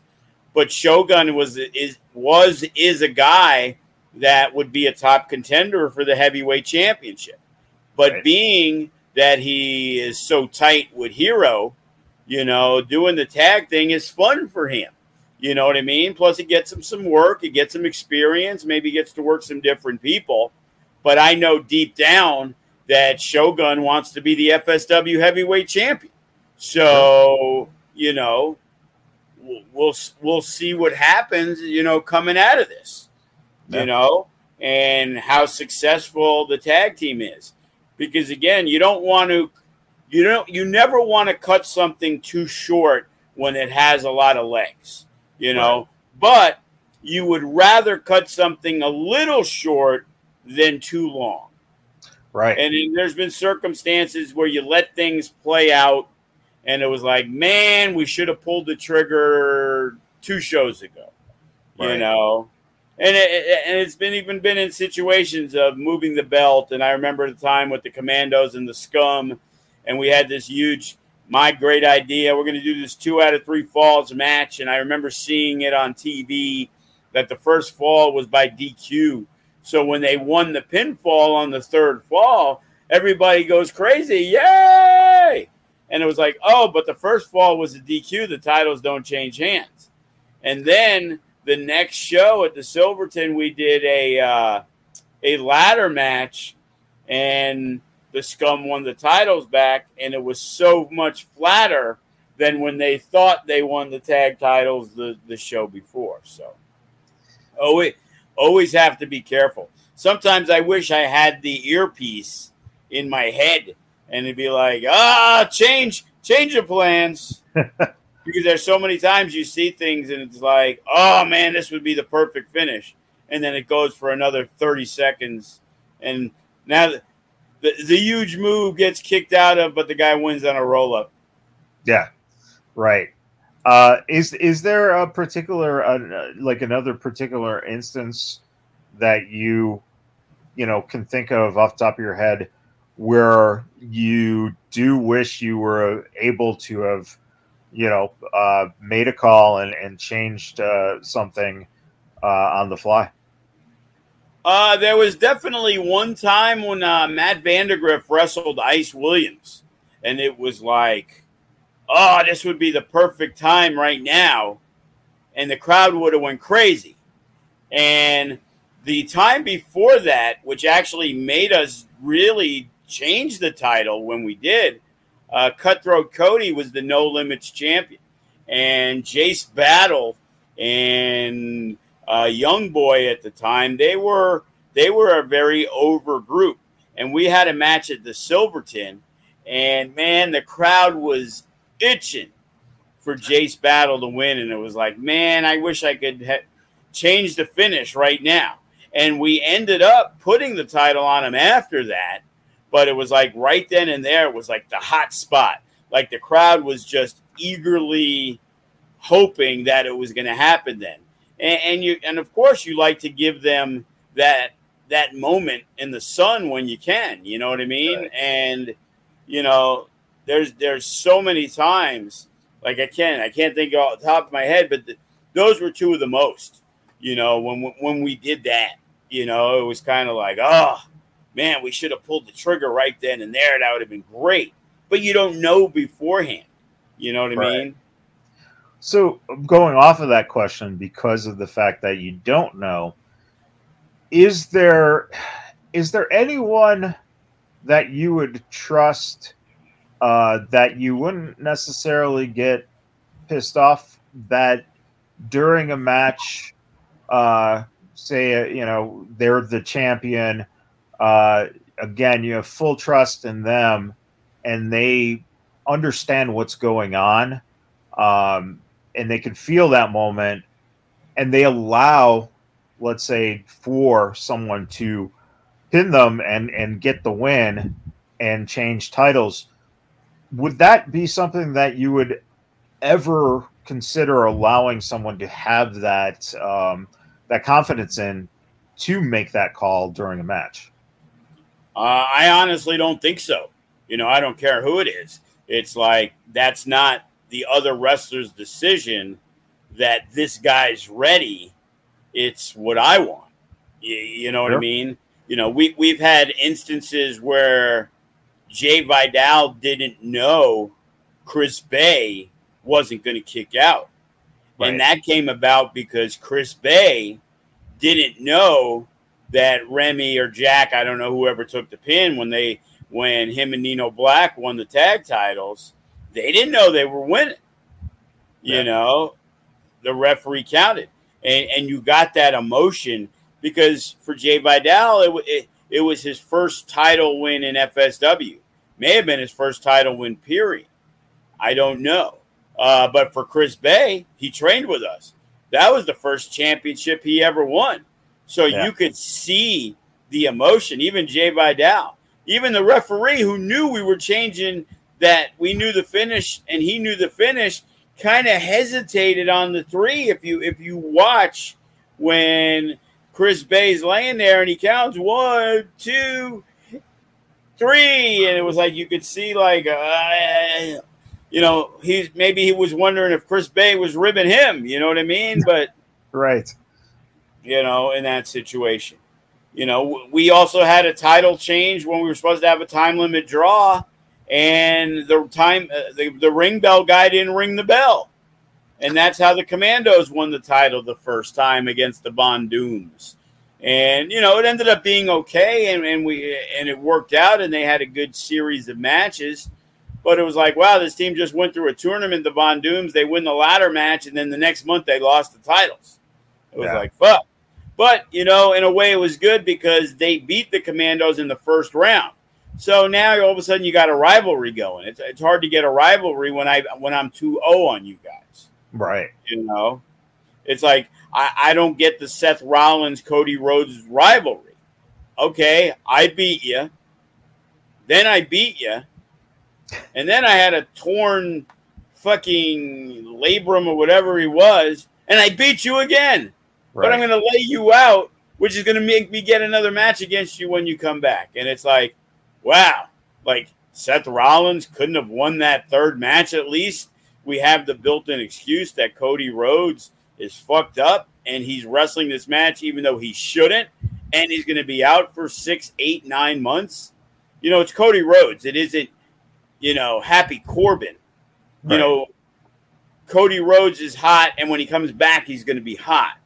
But Shogun was is was is a guy that would be a top contender for the heavyweight championship. But right. being that he is so tight with Hero, you know, doing the tag thing is fun for him. You know what I mean? Plus, it gets him some work, it gets him experience, maybe gets to work some different people. But I know deep down that Shogun wants to be the FSW heavyweight champion. So, you know, we'll we'll see what happens, you know, coming out of this. You know, and how successful the tag team is. Because again, you don't want to you don't you never want to cut something too short when it has a lot of legs, you know. Right. But you would rather cut something a little short than too long. Right. And there's been circumstances where you let things play out and it was like, man, we should have pulled the trigger two shows ago. Right. You know. And, it, and it's been even been in situations of moving the belt. And I remember the time with the Commandos and the Scum, and we had this huge, my great idea. We're going to do this two out of three falls match. And I remember seeing it on TV that the first fall was by DQ so when they won the pinfall on the third fall, everybody goes crazy. Yay! And it was like, oh, but the first fall was a DQ. The titles don't change hands. And then the next show at the Silverton, we did a uh, a ladder match, and the Scum won the titles back, and it was so much flatter than when they thought they won the tag titles the the show before. So, wait always have to be careful. Sometimes I wish I had the earpiece in my head and it'd be like, ah, change, change the plans. *laughs* because there's so many times you see things and it's like, oh man, this would be the perfect finish. And then it goes for another 30 seconds. And now the, the, huge move gets kicked out of, but the guy wins on a roll up. Yeah, right. Uh, is is there a particular uh, like another particular instance that you you know can think of off top of your head where you do wish you were able to have you know uh, made a call and, and changed uh, something uh, on the fly? Uh, there was definitely one time when uh, Matt Vandagriff wrestled Ice Williams, and it was like oh, this would be the perfect time right now. And the crowd would have went crazy. And the time before that, which actually made us really change the title when we did, uh, Cutthroat Cody was the No Limits champion. And Jace Battle and uh, Young Boy at the time, they were they were a very over group. And we had a match at the Silverton, and man, the crowd was itching for Jace Battle to win, and it was like, man, I wish I could ha- change the finish right now. And we ended up putting the title on him after that, but it was like right then and there, it was like the hot spot. Like the crowd was just eagerly hoping that it was going to happen then. And, and you, and of course, you like to give them that that moment in the sun when you can. You know what I mean? Right. And you know, there's there's so many times like I can't I can't think off the top of my head, but the, those were two of the most. You know, when when we did that, you know, it was kind of like, oh man, we should have pulled the trigger right then and there. That would have been great. But you don't know beforehand. You know what I mean? So going off of that question, because of the fact that you don't know, is there is there anyone that you would trust uh, that you wouldn't necessarily get pissed off that during a match, uh, say, you know, they're the champion. Uh, again, you have full trust in them and they understand what's going on. Um, and they can feel that moment and they allow, let's say, for someone to pin them and and get the win and change titles. Would that be something that you would ever consider allowing someone to have that um, that confidence in to make that call during a match? Uh, I honestly don't think so. You know, I don't care who it is. It's like that's not the other wrestler's decision that this guy's ready. It's what I want. You, you know what sure. I mean? You know, we we've had instances where Jay Vidal didn't know Chris Bey wasn't going to kick out. Right. And that came about because Chris Bey didn't know that Remy or Jack, I don't know whoever took the pin when they when him and Nino Black won the tag titles, they didn't know they were winning. You yeah. know, the referee counted, and and you got that emotion because for Jay Vidal, it, it it was his first title win in FSW. May have been his first title win. Period. I don't know. Uh, but for Chris Bay, he trained with us. That was the first championship he ever won. So yeah. you could see the emotion. Even Jay Vidal, even the referee who knew we were changing that we knew the finish and he knew the finish, kind of hesitated on the three. If you if you watch when Chris Bey's laying there and he counts one, two, three, and it was like you could see like uh, you know, he's maybe he was wondering if Chris Bey was ribbing him. You know what I mean? But right, you know, in that situation, you know, we also had a title change when we were supposed to have a time limit draw, and the time uh, the, the ring bell guy didn't ring the bell, and that's how the Commandos won the title the first time against the Von Dooms. And you know, it ended up being okay, and, and we and it worked out, and they had a good series of matches but it was like, wow, this team just went through a tournament, the Von Dooms. They win the ladder match, and then the next month they lost the titles. It was yeah. like, fuck. But, you know, in a way, it was good because they beat the Commandos in the first round. So now all of a sudden you got a rivalry going. It's, it's hard to get a rivalry when I when I'm 2-0 on you guys. Right. You know, it's like I, I don't get the Seth Rollins Cody Rhodes rivalry. Okay, I beat you. Then I beat you and then I had a torn fucking labrum or whatever he was, and I beat you again. Right. But I'm going to lay you out, which is going to make me get another match against you when you come back. And it's like, wow, like Seth Rollins couldn't have won that third match at least. We have the built in excuse that Cody Rhodes is fucked up and he's wrestling this match even though he shouldn't. And he's going to be out for six, eight, nine months. You know, it's Cody Rhodes. It isn't you know, Happy Corbin. Right. You know, Cody Rhodes is hot, and when he comes back, he's going to be hot.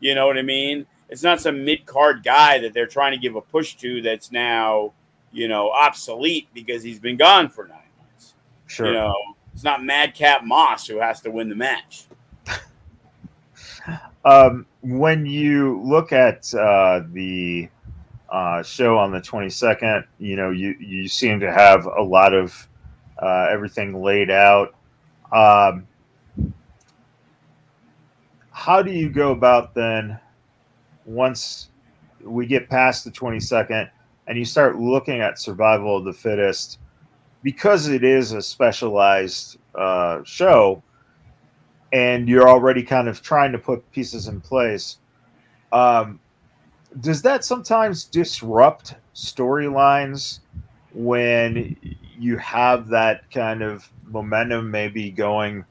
You know what I mean? It's not some mid card guy that they're trying to give a push to that's now, you know, obsolete because he's been gone for nine months. Sure. You know, it's not Madcap Moss who has to win the match. *laughs* um, when you look at uh, the uh, show on the 22nd, you know, you, you seem to have a lot of uh, everything laid out. Um, how do you go about then once we get past the 22nd and you start looking at survival of the fittest because it is a specialized uh, show and you're already kind of trying to put pieces in place um, does that sometimes disrupt storylines when you have that kind of momentum maybe going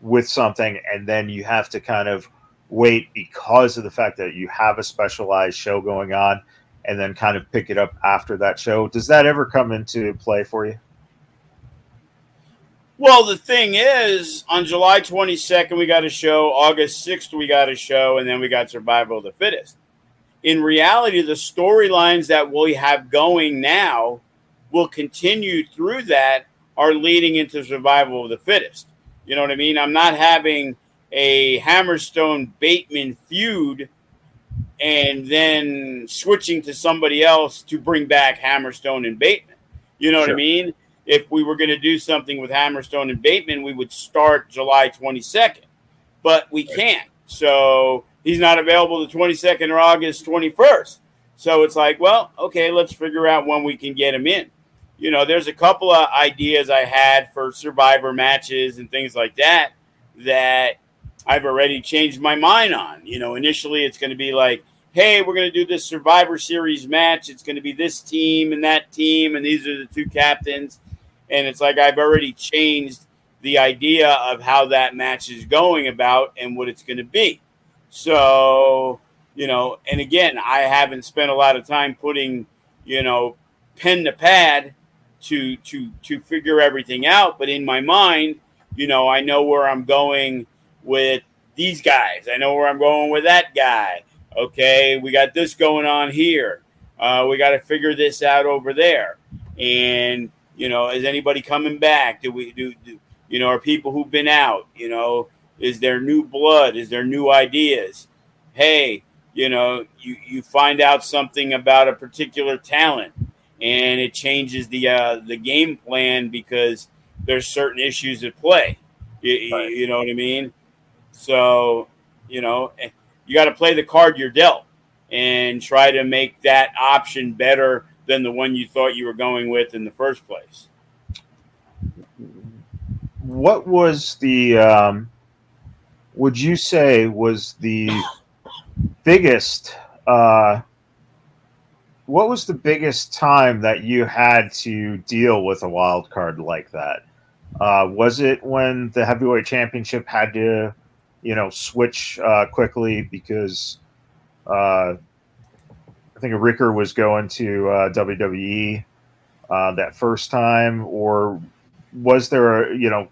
with something and then you have to kind of wait because of the fact that you have a specialized show going on and then kind of pick it up after that show does that ever come into play for you well the thing is on july 22nd we got a show august 6th we got a show and then we got survival of the fittest in reality the storylines that we have going now will continue through that are leading into survival of the fittest. You know what I mean? I'm not having a Hammerstone Bateman feud and then switching to somebody else to bring back Hammerstone and Bateman. You know sure. what I mean? If we were going to do something with Hammerstone and Bateman, we would start July 22nd, but we can't. So he's not available the 22nd or August 21st. So it's like, well, okay, let's figure out when we can get him in. You know, there's a couple of ideas I had for survivor matches and things like that that I've already changed my mind on. You know, initially it's going to be like, hey, we're going to do this Survivor Series match. It's going to be this team and that team, and these are the two captains. And it's like I've already changed the idea of how that match is going about and what it's going to be. So, you know, and again, I haven't spent a lot of time putting, you know, pen to pad to to to figure everything out, but in my mind, you know, I know where I'm going with these guys. I know where I'm going with that guy. Okay, we got this going on here. Uh, we got to figure this out over there. And you know, is anybody coming back? Do we do, do you know, are people who've been out? You know, is there new blood? Is there new ideas? Hey, you know, you, you find out something about a particular talent and it changes the uh, the game plan because there's certain issues at play. You, right. you know what I mean? So, you know, eh, you got to play the card you're dealt and try to make that option better than the one you thought you were going with in the first place. What was the um, would you say was the biggest uh, what was the biggest time that you had to deal with a wild card like that? Uh, was it when the heavyweight championship had to you know switch uh, quickly because uh, I think Ricker was going to uh, WWE uh, that first time, or was there a you know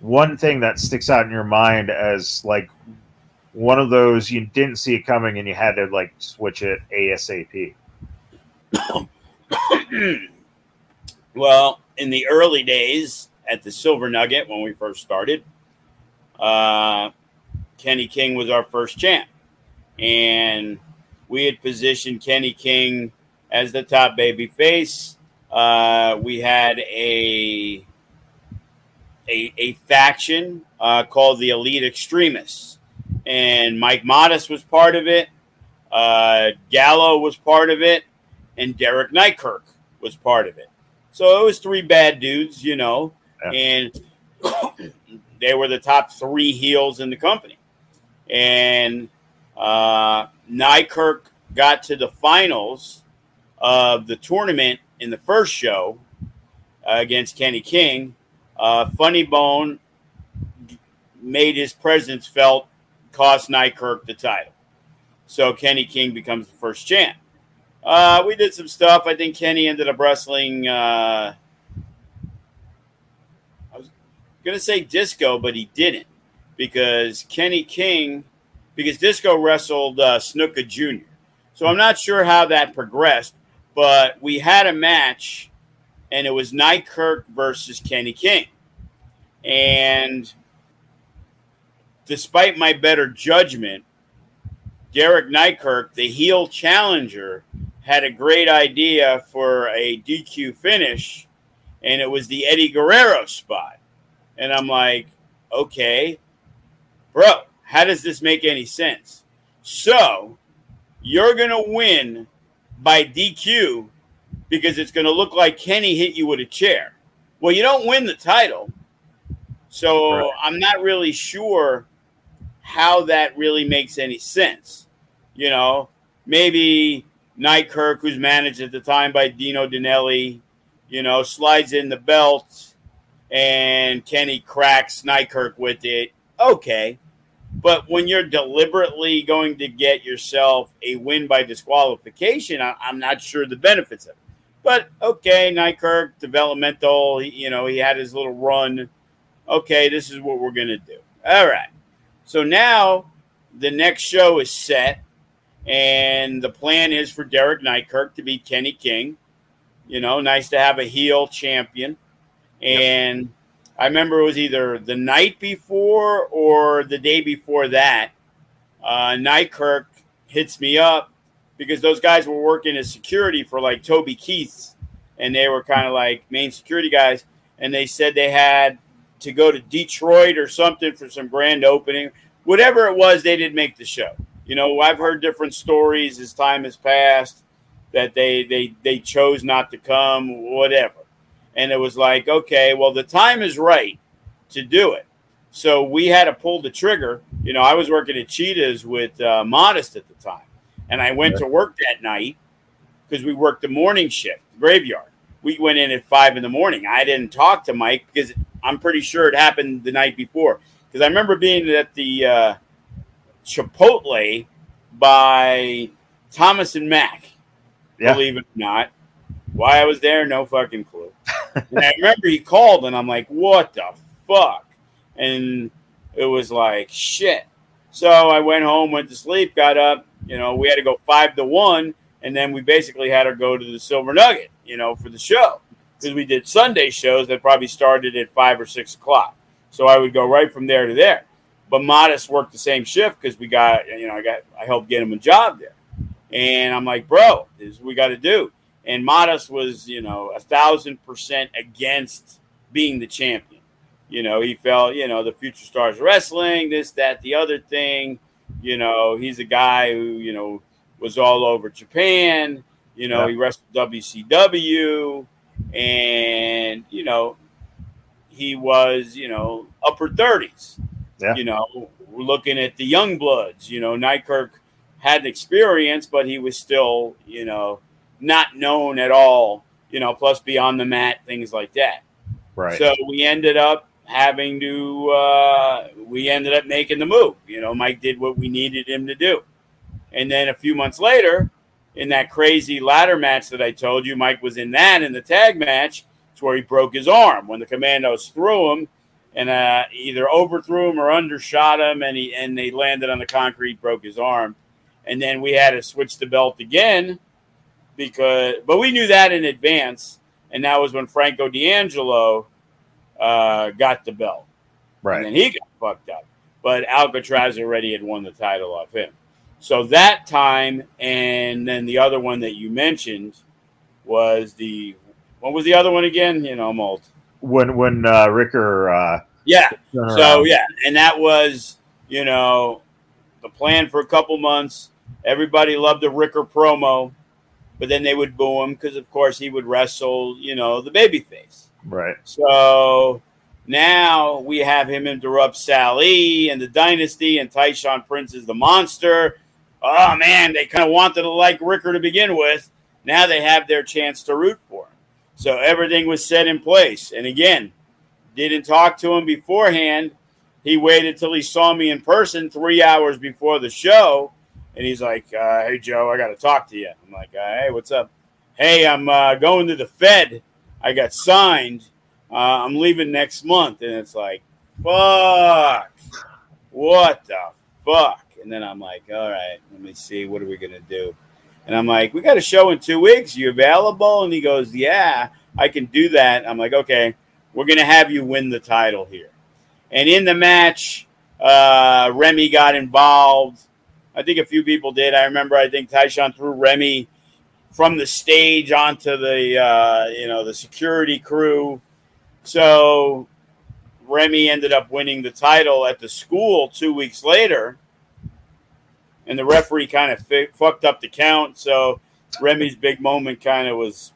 one thing that sticks out in your mind as like one of those you didn't see it coming and you had to like switch it ASAP? *coughs* well, in the early days at the Silver Nugget when we first started, uh, Kenny King was our first champ, and we had positioned Kenny King as the top baby face. Uh, we had a a, a faction uh, called the Elite Extremists. And Mike Modest was part of it. Uh, Gallo was part of it. And Derek Neikirk was part of it. So it was three bad dudes, you know. Yeah. And *coughs* they were the top three heels in the company. And uh, Neikirk got to the finals of the tournament in the first show uh, against Kenny King uh, Funny Bone made his presence felt, cost Neikirk the title. So Kenny King becomes the first champ. Uh, we did some stuff. I think Kenny ended up wrestling. Uh, I was going to say Disco, but he didn't because Kenny King, because Disco wrestled uh, Snuka Jr. So I'm not sure how that progressed, but we had a match and it was Neikirk versus Kenny King. And despite my better judgment, Derek Neikirk, the heel challenger, had a great idea for a DQ finish, and it was the Eddie Guerrero spot. And I'm like, okay, bro, how does this make any sense? So you're going to win by DQ because it's going to look like Kenny hit you with a chair. Well, you don't win the title. So right. I'm not really sure how that really makes any sense. You know, maybe Neikirk, who's managed at the time by Dino Danelli, you know, slides in the belt and Kenny cracks Neikirk with it. Okay. But when you're deliberately going to get yourself a win by disqualification, I, am not sure the benefits of it. But okay, Neikirk, developmental. He, you know, he had his little run. Okay, this is what we're gonna do. All right. So now the next show is set, and the plan is for Derek Neikirk to beat Kenny King. You know, nice to have a heel champion. And yep. I remember it was either the night before or the day before that. Uh, Neikirk hits me up because those guys were working as security for like Toby Keith, and they were kind of like main security guys. And they said they had to go to Detroit or something for some grand opening. Whatever it was, they didn't make the show. You know, I've heard different stories as time has passed. that they they they chose not to come, whatever. And it was like, okay, well, the time is right to do it. So we had to pull the trigger. You know, I was working at Cheetahs with uh, Modest at the time, and I went to work that night because we worked the morning shift, the graveyard. We went in at five in the morning. I didn't talk to Mike because I'm pretty sure it happened the night before. Because I remember being at the uh, Chipotle by Thomas and Mack. Yeah. Believe it or not. Why I was there, no fucking clue. *laughs* and I remember he called, and I'm like, "What the fuck?" And it was like, "Shit." So I went home, went to sleep, got up. You know, we had to go five to one, and then we basically had to go to the Silver Nugget, you know, for the show because we did Sunday shows that probably started at five or six o'clock. So I would go right from there to there. But Modest worked the same shift because we got, you know, I got, I helped get him a job there. And I'm like, bro, this is what we got to do. And Modest was, you know, a thousand percent against being the champion. You know, he felt, you know, the future stars wrestling, this, that, the other thing. You know, he's a guy who, you know, was all over Japan. You know, yeah. he wrestled WCW, and you know, he was you know upper thirties. Yeah. You know, looking at the young bloods. You know, Neikirk had experience, but he was still you know not known at all. You know, plus beyond the mat things like that. Right. So we ended up having to. Uh, we ended up making the move. You know, Mike did what we needed him to do. And then a few months later, in that crazy ladder match that I told you, Mike was in that in the tag match. It's where he broke his arm when the commandos threw him and uh, either overthrew him or undershot him, and he and they landed on the concrete, broke his arm, and then we had to switch the belt again because, but we knew that in advance, and that was when Franco D'Angelo uh, got the belt, right? And then he got fucked up, but Alcatraz already had won the title off him. So that time, and then the other one that you mentioned was the what was the other one again? You know, I'm old. When when uh, Ricker. Uh, yeah. So yeah, and that was you know the plan for a couple months. Everybody loved the Ricker promo, but then they would boo him because, of course, he would wrestle, you know, the babyface. Right. So now we have him interrupt Sally and the Dynasty, and Tyshawn Prince is the monster oh man, they kind of wanted to like Ricker to begin with. Now they have their chance to root for him. So everything was set in place. And again, didn't talk to him beforehand. He waited till he saw me in person three hours before the show. And he's like, uh, hey, Joe, I got to talk to you. I'm like, uh, hey, what's up? Hey, I'm uh, going to the Fed. I got signed. Uh, I'm leaving next month. And it's like, fuck. What the fuck? And then I'm like, all right, let me see. What are we to do? And I'm like, we got a show in two weeks. You available? And he goes, yeah, I can do that. I'm like, okay, we're to have you win the title here. And in the match, uh, Remy got involved. I think a few people did. I remember, I think Tyshawn threw Remy from the stage onto the, uh, you know, the security crew. So Remy ended up winning the title at the school two weeks later and the referee kind of f- fucked up the count. So Remy's big moment kind of was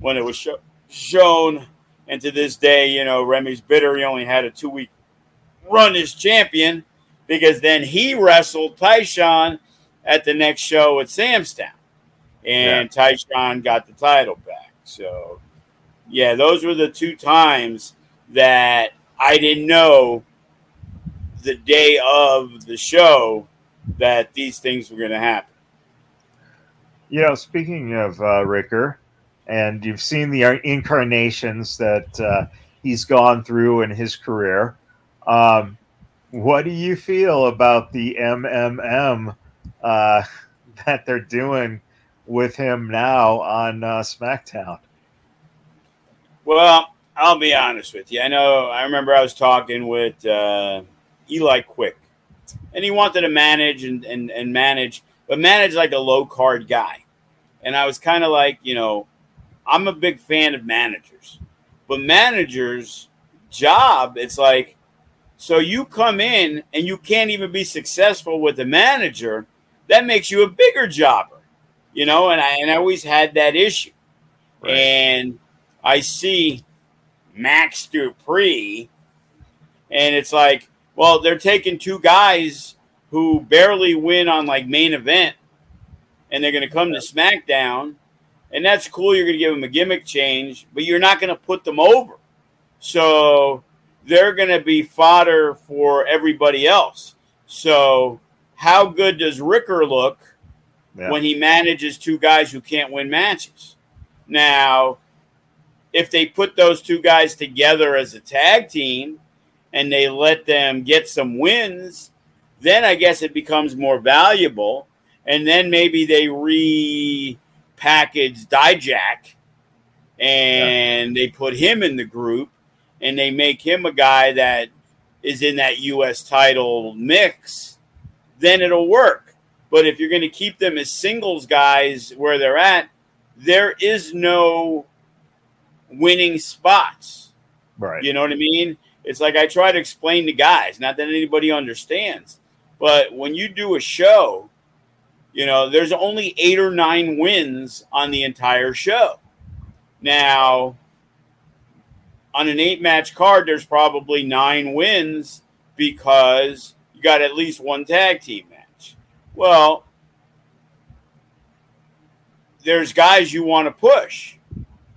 when it was sh- shown. And to this day, you know, Remy's bitter. He only had a two week run as champion because then he wrestled Tyshawn at the next show at Samstown. And yeah. Tyshawn got the title back. So, yeah, those were the two times that I didn't know the day of the show that these things were going to happen. You know, speaking of uh, Ricker, and you've seen the incarnations that uh, he's gone through in his career. Um, what do you feel about the MMM uh, *laughs* that they're doing with him now on uh, SmackDown? Well, I'll be honest with you. I know. I remember I was talking with uh, Eli Quick and he wanted to manage and, and, and manage, but manage like a low card guy. And I was kind of like, you know, I'm a big fan of managers, but managers' job, it's like, so you come in and you can't even be successful with the manager, that makes you a bigger jobber. You know, and I and I always had that issue. Right. And I see Max Dupree, and it's like, well, they're taking two guys who barely win on like main event, and they're going to come to SmackDown, and that's cool. You're going to give them a gimmick change, but you're not going to put them over. So they're going to be fodder for everybody else. So how good does Ricker look Yeah. when he manages two guys who can't win matches? Now, if they put those two guys together as a tag team and they let them get some wins, then I guess it becomes more valuable. And then maybe they repackage Dijak and they put him in the group and they make him a guy that is in that US title mix, then it'll work. But if you're going to keep them as singles guys where they're at, there is no winning spots. right. You know what I mean? It's like I try to explain to guys, not that anybody understands, but when you do a show, you know, there's only eight or nine wins on the entire show. Now, on an eight match card, there's probably nine wins because you got at least one tag team match. Well, there's guys you want to push.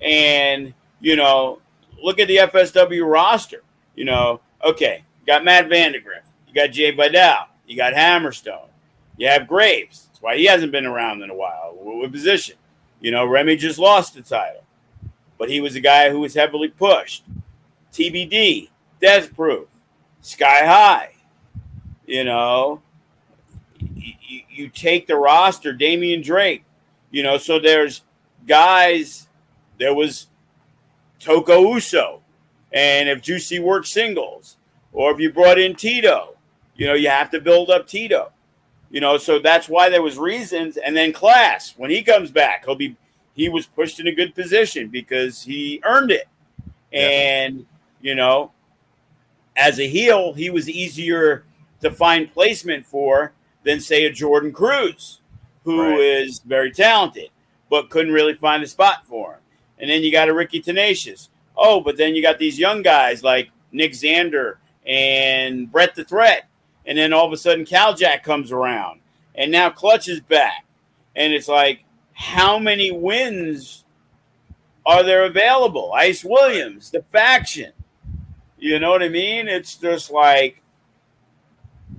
And, you know, look at the FSW roster. You know, okay, you got Matt Vandagriff, you got Jay Vidal, you got Hammerstone, you have Graves. That's why he hasn't been around in a while. What position? You know, Remy just lost the title, but he was a guy who was heavily pushed. TBD, Death Proof, Sky High. You know, you, you, take the roster, Damian Drake. You know, so there's guys. There was Toko Uso, and if Juicy works singles, or if you brought in Tito, you know, you have to build up Tito. You know, so that's why there was reasons. And then Class, when he comes back, he'll be he was pushed in a good position because he earned it. Yeah. And you know, as a heel, he was easier to find placement for than say a Jordan Cruz, who is Right. very talented, but couldn't really find a spot for him. And then you got a Ricky Tenacious. Oh, but then you got these young guys like Nick Xander and Brett the Threat. And then all of a sudden Cal Jack comes around. And now Clutch is back. And it's like, how many wins are there available? Ice Williams, the faction. You know what I mean? It's just like,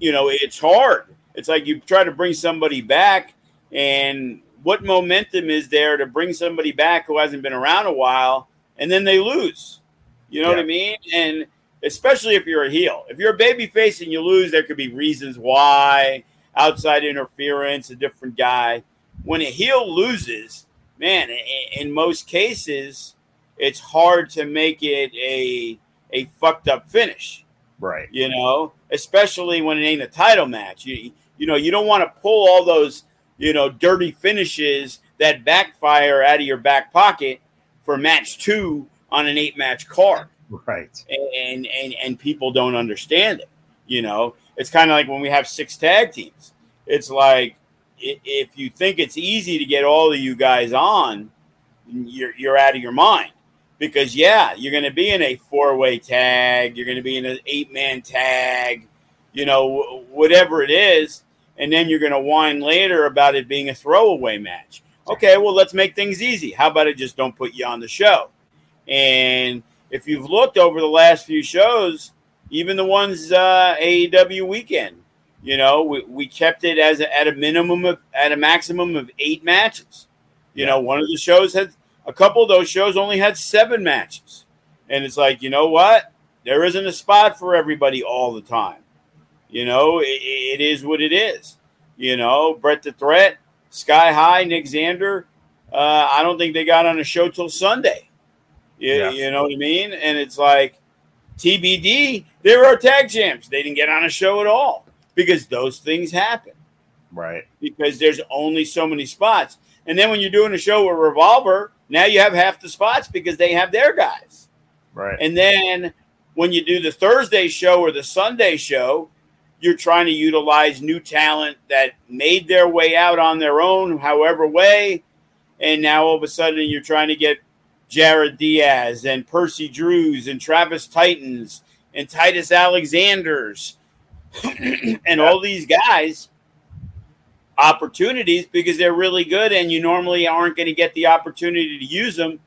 you know, it's hard. It's like you try to bring somebody back, and what momentum is there to bring somebody back who hasn't been around a while, and then they lose? You know what I mean? And especially if you're a heel, if you're a baby face and you lose, there could be reasons why outside interference, a different guy. When a heel loses, man, in most cases, it's hard to make it a a fucked up finish Right. you know, especially when it ain't a title match. You you know, you don't want to pull all those, you know, dirty finishes that backfire out of your back pocket for match 2 on an 8 match card. Right. And and and people don't understand it, you know. It's kind of like when we have six tag teams. It's like if you think it's easy to get all of you guys on, you're you're out of your mind because yeah, you're going to be in a four way tag, you're going to be in an eight man tag, you know, whatever it is, and then you're going to whine later about it being a throwaway match. Okay, well, let's make things easy. How about it just don't put you on the show? And if you've looked over the last few shows, even the ones uh, AEW weekend, you know, we, we kept it as a, at a minimum of at a maximum of eight matches. You know, one of the shows had a couple of those shows only had seven matches, and it's like, you know what? There isn't a spot for everybody all the time. You know, it, it is what it is. You know, Brett the Threat, Sky High, Nick Xander. Uh, I don't think they got on a show till Sunday. You, Yeah. you know what I mean? And it's like TBD, they were our tag champs. They didn't get on a show at all because those things happen Right. because there's only so many spots. And then when you're doing a show with Revolver, now you have half the spots because they have their guys. Right. And then when you do the Thursday show or the Sunday show, you're trying to utilize new talent that made their way out on their own, however way, and now all of a sudden you're trying to get Jared Diaz and Percy Drews and Travis Titans and Titus Alexanders *clears throat* and all these guys opportunities because they're really good and you normally aren't going to get the opportunity to use them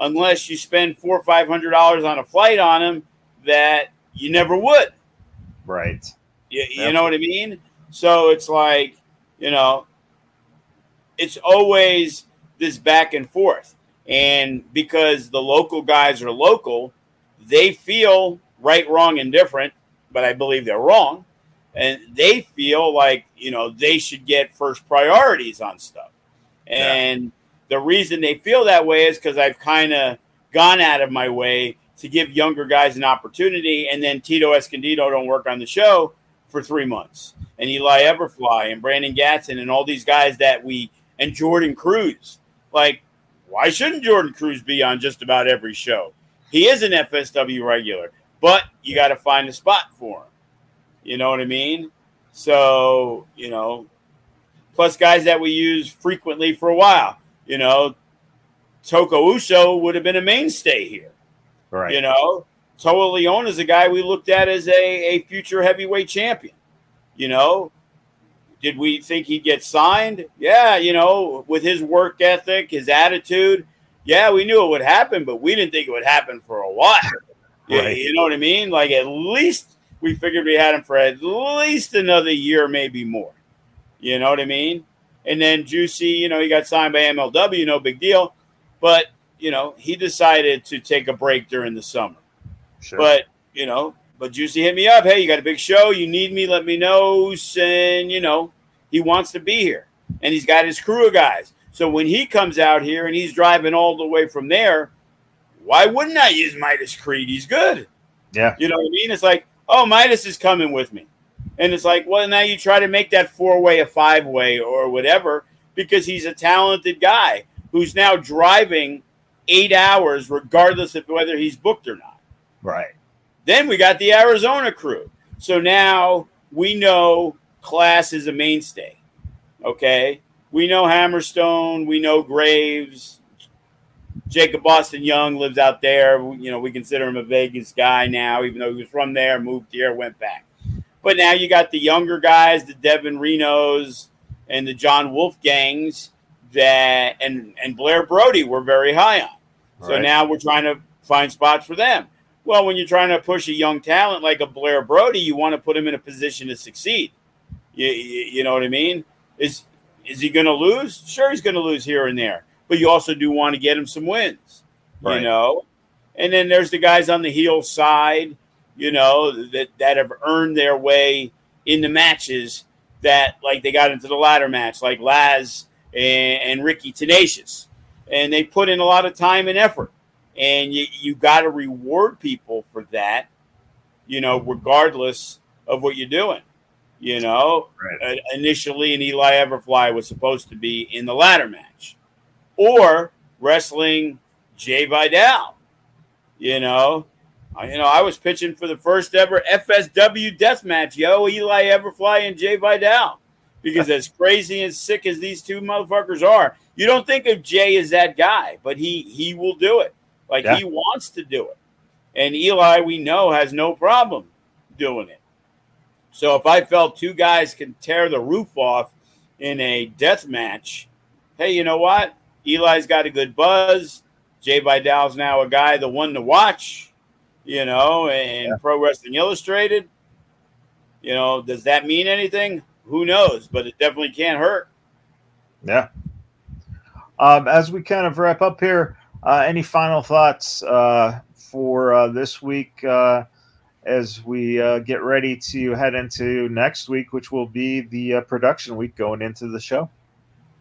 unless you spend four or five hundred dollars on a flight on them that you never would. Right. You, you know what i mean? So it's like you know it's always this back and forth. And because the local guys are local they feel right wrong and different but i believe they're wrong and they feel like you know they should get first priorities on stuff. And yeah. the reason they feel that way is because i've kind of gone out of my way to give younger guys an opportunity and then tito escondido don't work on the show for three months. And eli everfly and brandon gatson and all these guys that we and jordan cruz. Like why shouldn't jordan cruz be on just about every show? He is an fsw regular but you got to find a spot for him you know what I mean? So, you know, plus guys that we use frequently for a while. You know, Toko Uso would have been a mainstay here. Right. You know, Toa Liona is a guy we looked at as a, a future heavyweight champion. You know, did we think he'd get signed? Yeah, you know, with his work ethic, his attitude, yeah, we knew it would happen, but we didn't think it would happen for a while. Right. You know what I mean? Like at least we figured we had him for at least another year, maybe more. You know what I mean? And then Juicy, you know, he got signed by MLW, no big deal. But, you know, he decided to take a break during the summer. Sure. But, you know, but Juicy hit me up. Hey, you got a big show. You need me. Let me know. And, you know, he wants to be here. And he's got his crew of guys. So when he comes out here and he's driving all the way from there, why wouldn't I use Midas Creed? He's good. Yeah. You know what I mean? It's like, oh, Midas is coming with me. And it's like, well, now you try to make that four way a five way or whatever because he's a talented guy who's now driving eight hours, regardless of whether he's booked or not. Right. Then we got the Arizona crew. So now we know class is a mainstay. Okay. We know Hammerstone. We know Graves. Jacob Austin Young lives out there. You know, we consider him a Vegas guy now, even though he was from there, moved here, went back. But now you got the younger guys, the Devin Renos and the John Wolfgangs that and and Blair Brody we're very high on. So right. now we're trying to find spots for them. Well, when you're trying to push a young talent like a Blair Brody, you want to put him in a position to succeed. You, you, you know what I mean? Is is he going to lose? Sure, he's going to lose here and there but you also do want to get him some wins, right. you know. And then there's the guys on the heel side, you know, that that have earned their way in the matches that like they got into the ladder match, like Laz and, and Ricky Tenacious, and they put in a lot of time and effort, and you you got to reward people for that, you know, regardless of what you're doing. You know, right. uh, initially, an Eli Everfly was supposed to be in the ladder match or wrestling Jay Vidal. You know, I, you know, I was pitching for the first ever FSW death match, yo, Eli Everfly and Jay Vidal. Because as crazy and sick as these two motherfuckers are, you don't think of Jay as that guy, but he he will do it. Like yeah. he wants to do it. And Eli, we know, has no problem doing it. So if I felt two guys can tear the roof off in a death match, hey, you know what? Eli's got a good buzz. Jay Vidal's now a guy, the one to watch, you know, and yeah. Pro Wrestling Illustrated. You know, does that mean anything? Who knows? But it definitely can't hurt. Yeah. Um, as we kind of wrap up here, uh, any final thoughts uh, for uh, this week uh, as we uh, get ready to head into next week, which will be the uh, production week going into the show?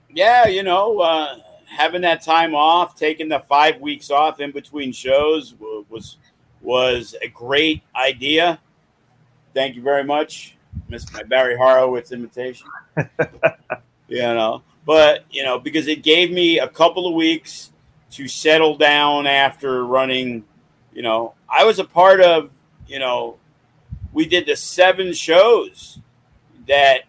Yeah, you know, having that time off, taking the five weeks off in between shows was was a great idea. Thank you very much. Missed my Barry Horowitz invitation. *laughs* you know, but you know, because it gave me a couple of weeks to settle down after running. You know, I was a part of you know we did the seven shows that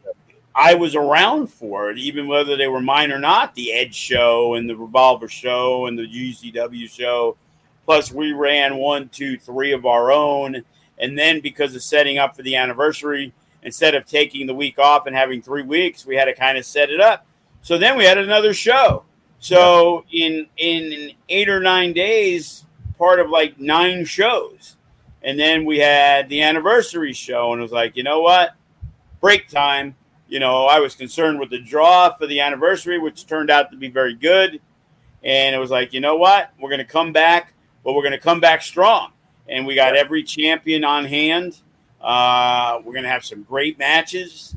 I was around for, it, even whether they were mine or not. The Edge show and the Revolver show and the GCW show. Plus, we ran one, two, three of our own. And then because of setting up for the anniversary, instead of taking the week off and having three weeks, we had to kind of set it up. So then we had another show. So in in eight or nine days, part of like nine shows. And then we had the anniversary show, and it was like, you know what? Break time. You know, I was concerned with the draw for the anniversary, which turned out to be very good. And it was like, you know what? We're going to come back, but we're going to come back strong. And we got every champion on hand. Uh, we're going to have some great matches.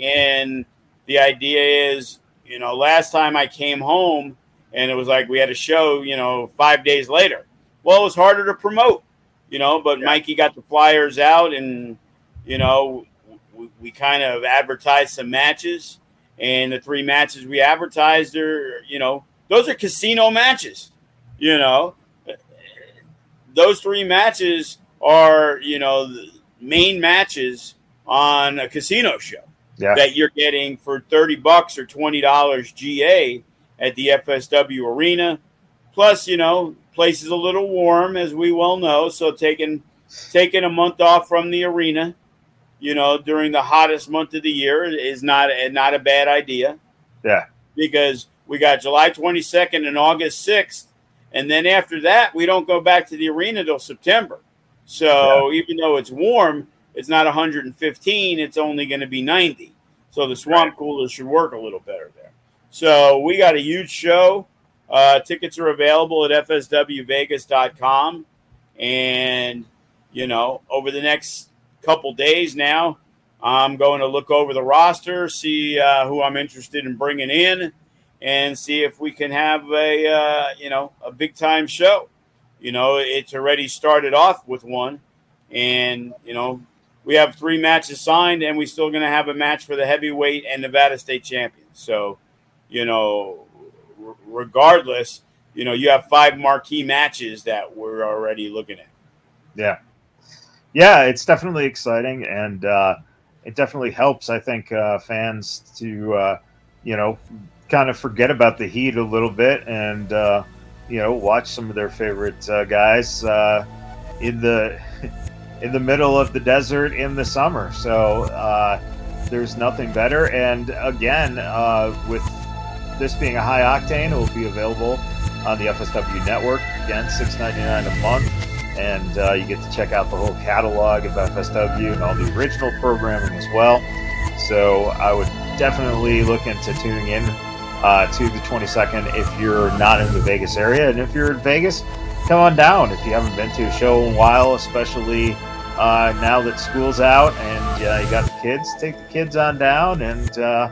And the idea is, you know, last time I came home and it was like we had a show, you know, five days later. Well, it was harder to promote, you know, but yeah. Mikey got the flyers out and, you know, we, we kind of advertised some matches. And the three matches we advertised are, you know, those are casino matches, you know. Those three matches are, you know, the main matches on a casino show yeah. that you're getting for 30 bucks or $20 GA at the FSW arena. Plus, you know, place is a little warm, as we well know. So taking taking a month off from the arena, you know, during the hottest month of the year is not not a bad idea. Yeah, because we got July 22nd and August 6th, and then after that we don't go back to the arena till September. So yeah. even though it's warm, it's not 115; it's only going to be 90. So the swamp cooler should work a little better there. So we got a huge show. Uh, tickets are available at fswvegas.com. And, you know, over the next couple days now, I'm going to look over the roster, see uh, who I'm interested in bringing in, and see if we can have a, uh, you know, a big time show. You know, it's already started off with one. And, you know, we have three matches signed, and we're still going to have a match for the heavyweight and Nevada State champions. So, you know, r- regardless, you know, you have five marquee matches that we're already looking at. Yeah. Yeah, it's definitely exciting. And uh, it definitely helps, I think, uh, fans to, uh, you know, kind of forget about the heat a little bit and, uh, you know, watch some of their favorite uh, guys uh, in the. *laughs* in the middle of the desert in the summer. So uh, there's nothing better. And again, uh, with this being a high octane, it will be available on the FSW network. Again, six ninety nine a month, and uh, you get to check out the whole catalog of FSW and all the original programming as well. So I would definitely look into tuning in uh, to the 22nd if you're not in the Vegas area, and if you're in Vegas, come on down if you haven't been to a show in a while, especially uh, now that school's out and uh, you got the kids. Take the kids on down and uh,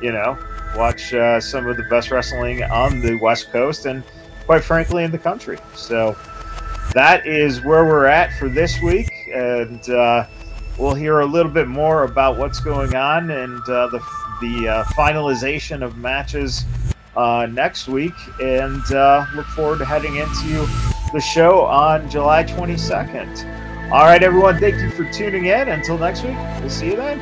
you know watch uh, some of the best wrestling on the West Coast and, quite frankly, in the country. So that is where we're at for this week. And uh, we'll hear a little bit more about what's going on and uh, the, the uh, finalization of matches uh, next week. And uh, look forward to heading into the show on July 22nd. All right, everyone, thank you for tuning in. Until next week, we'll see you then.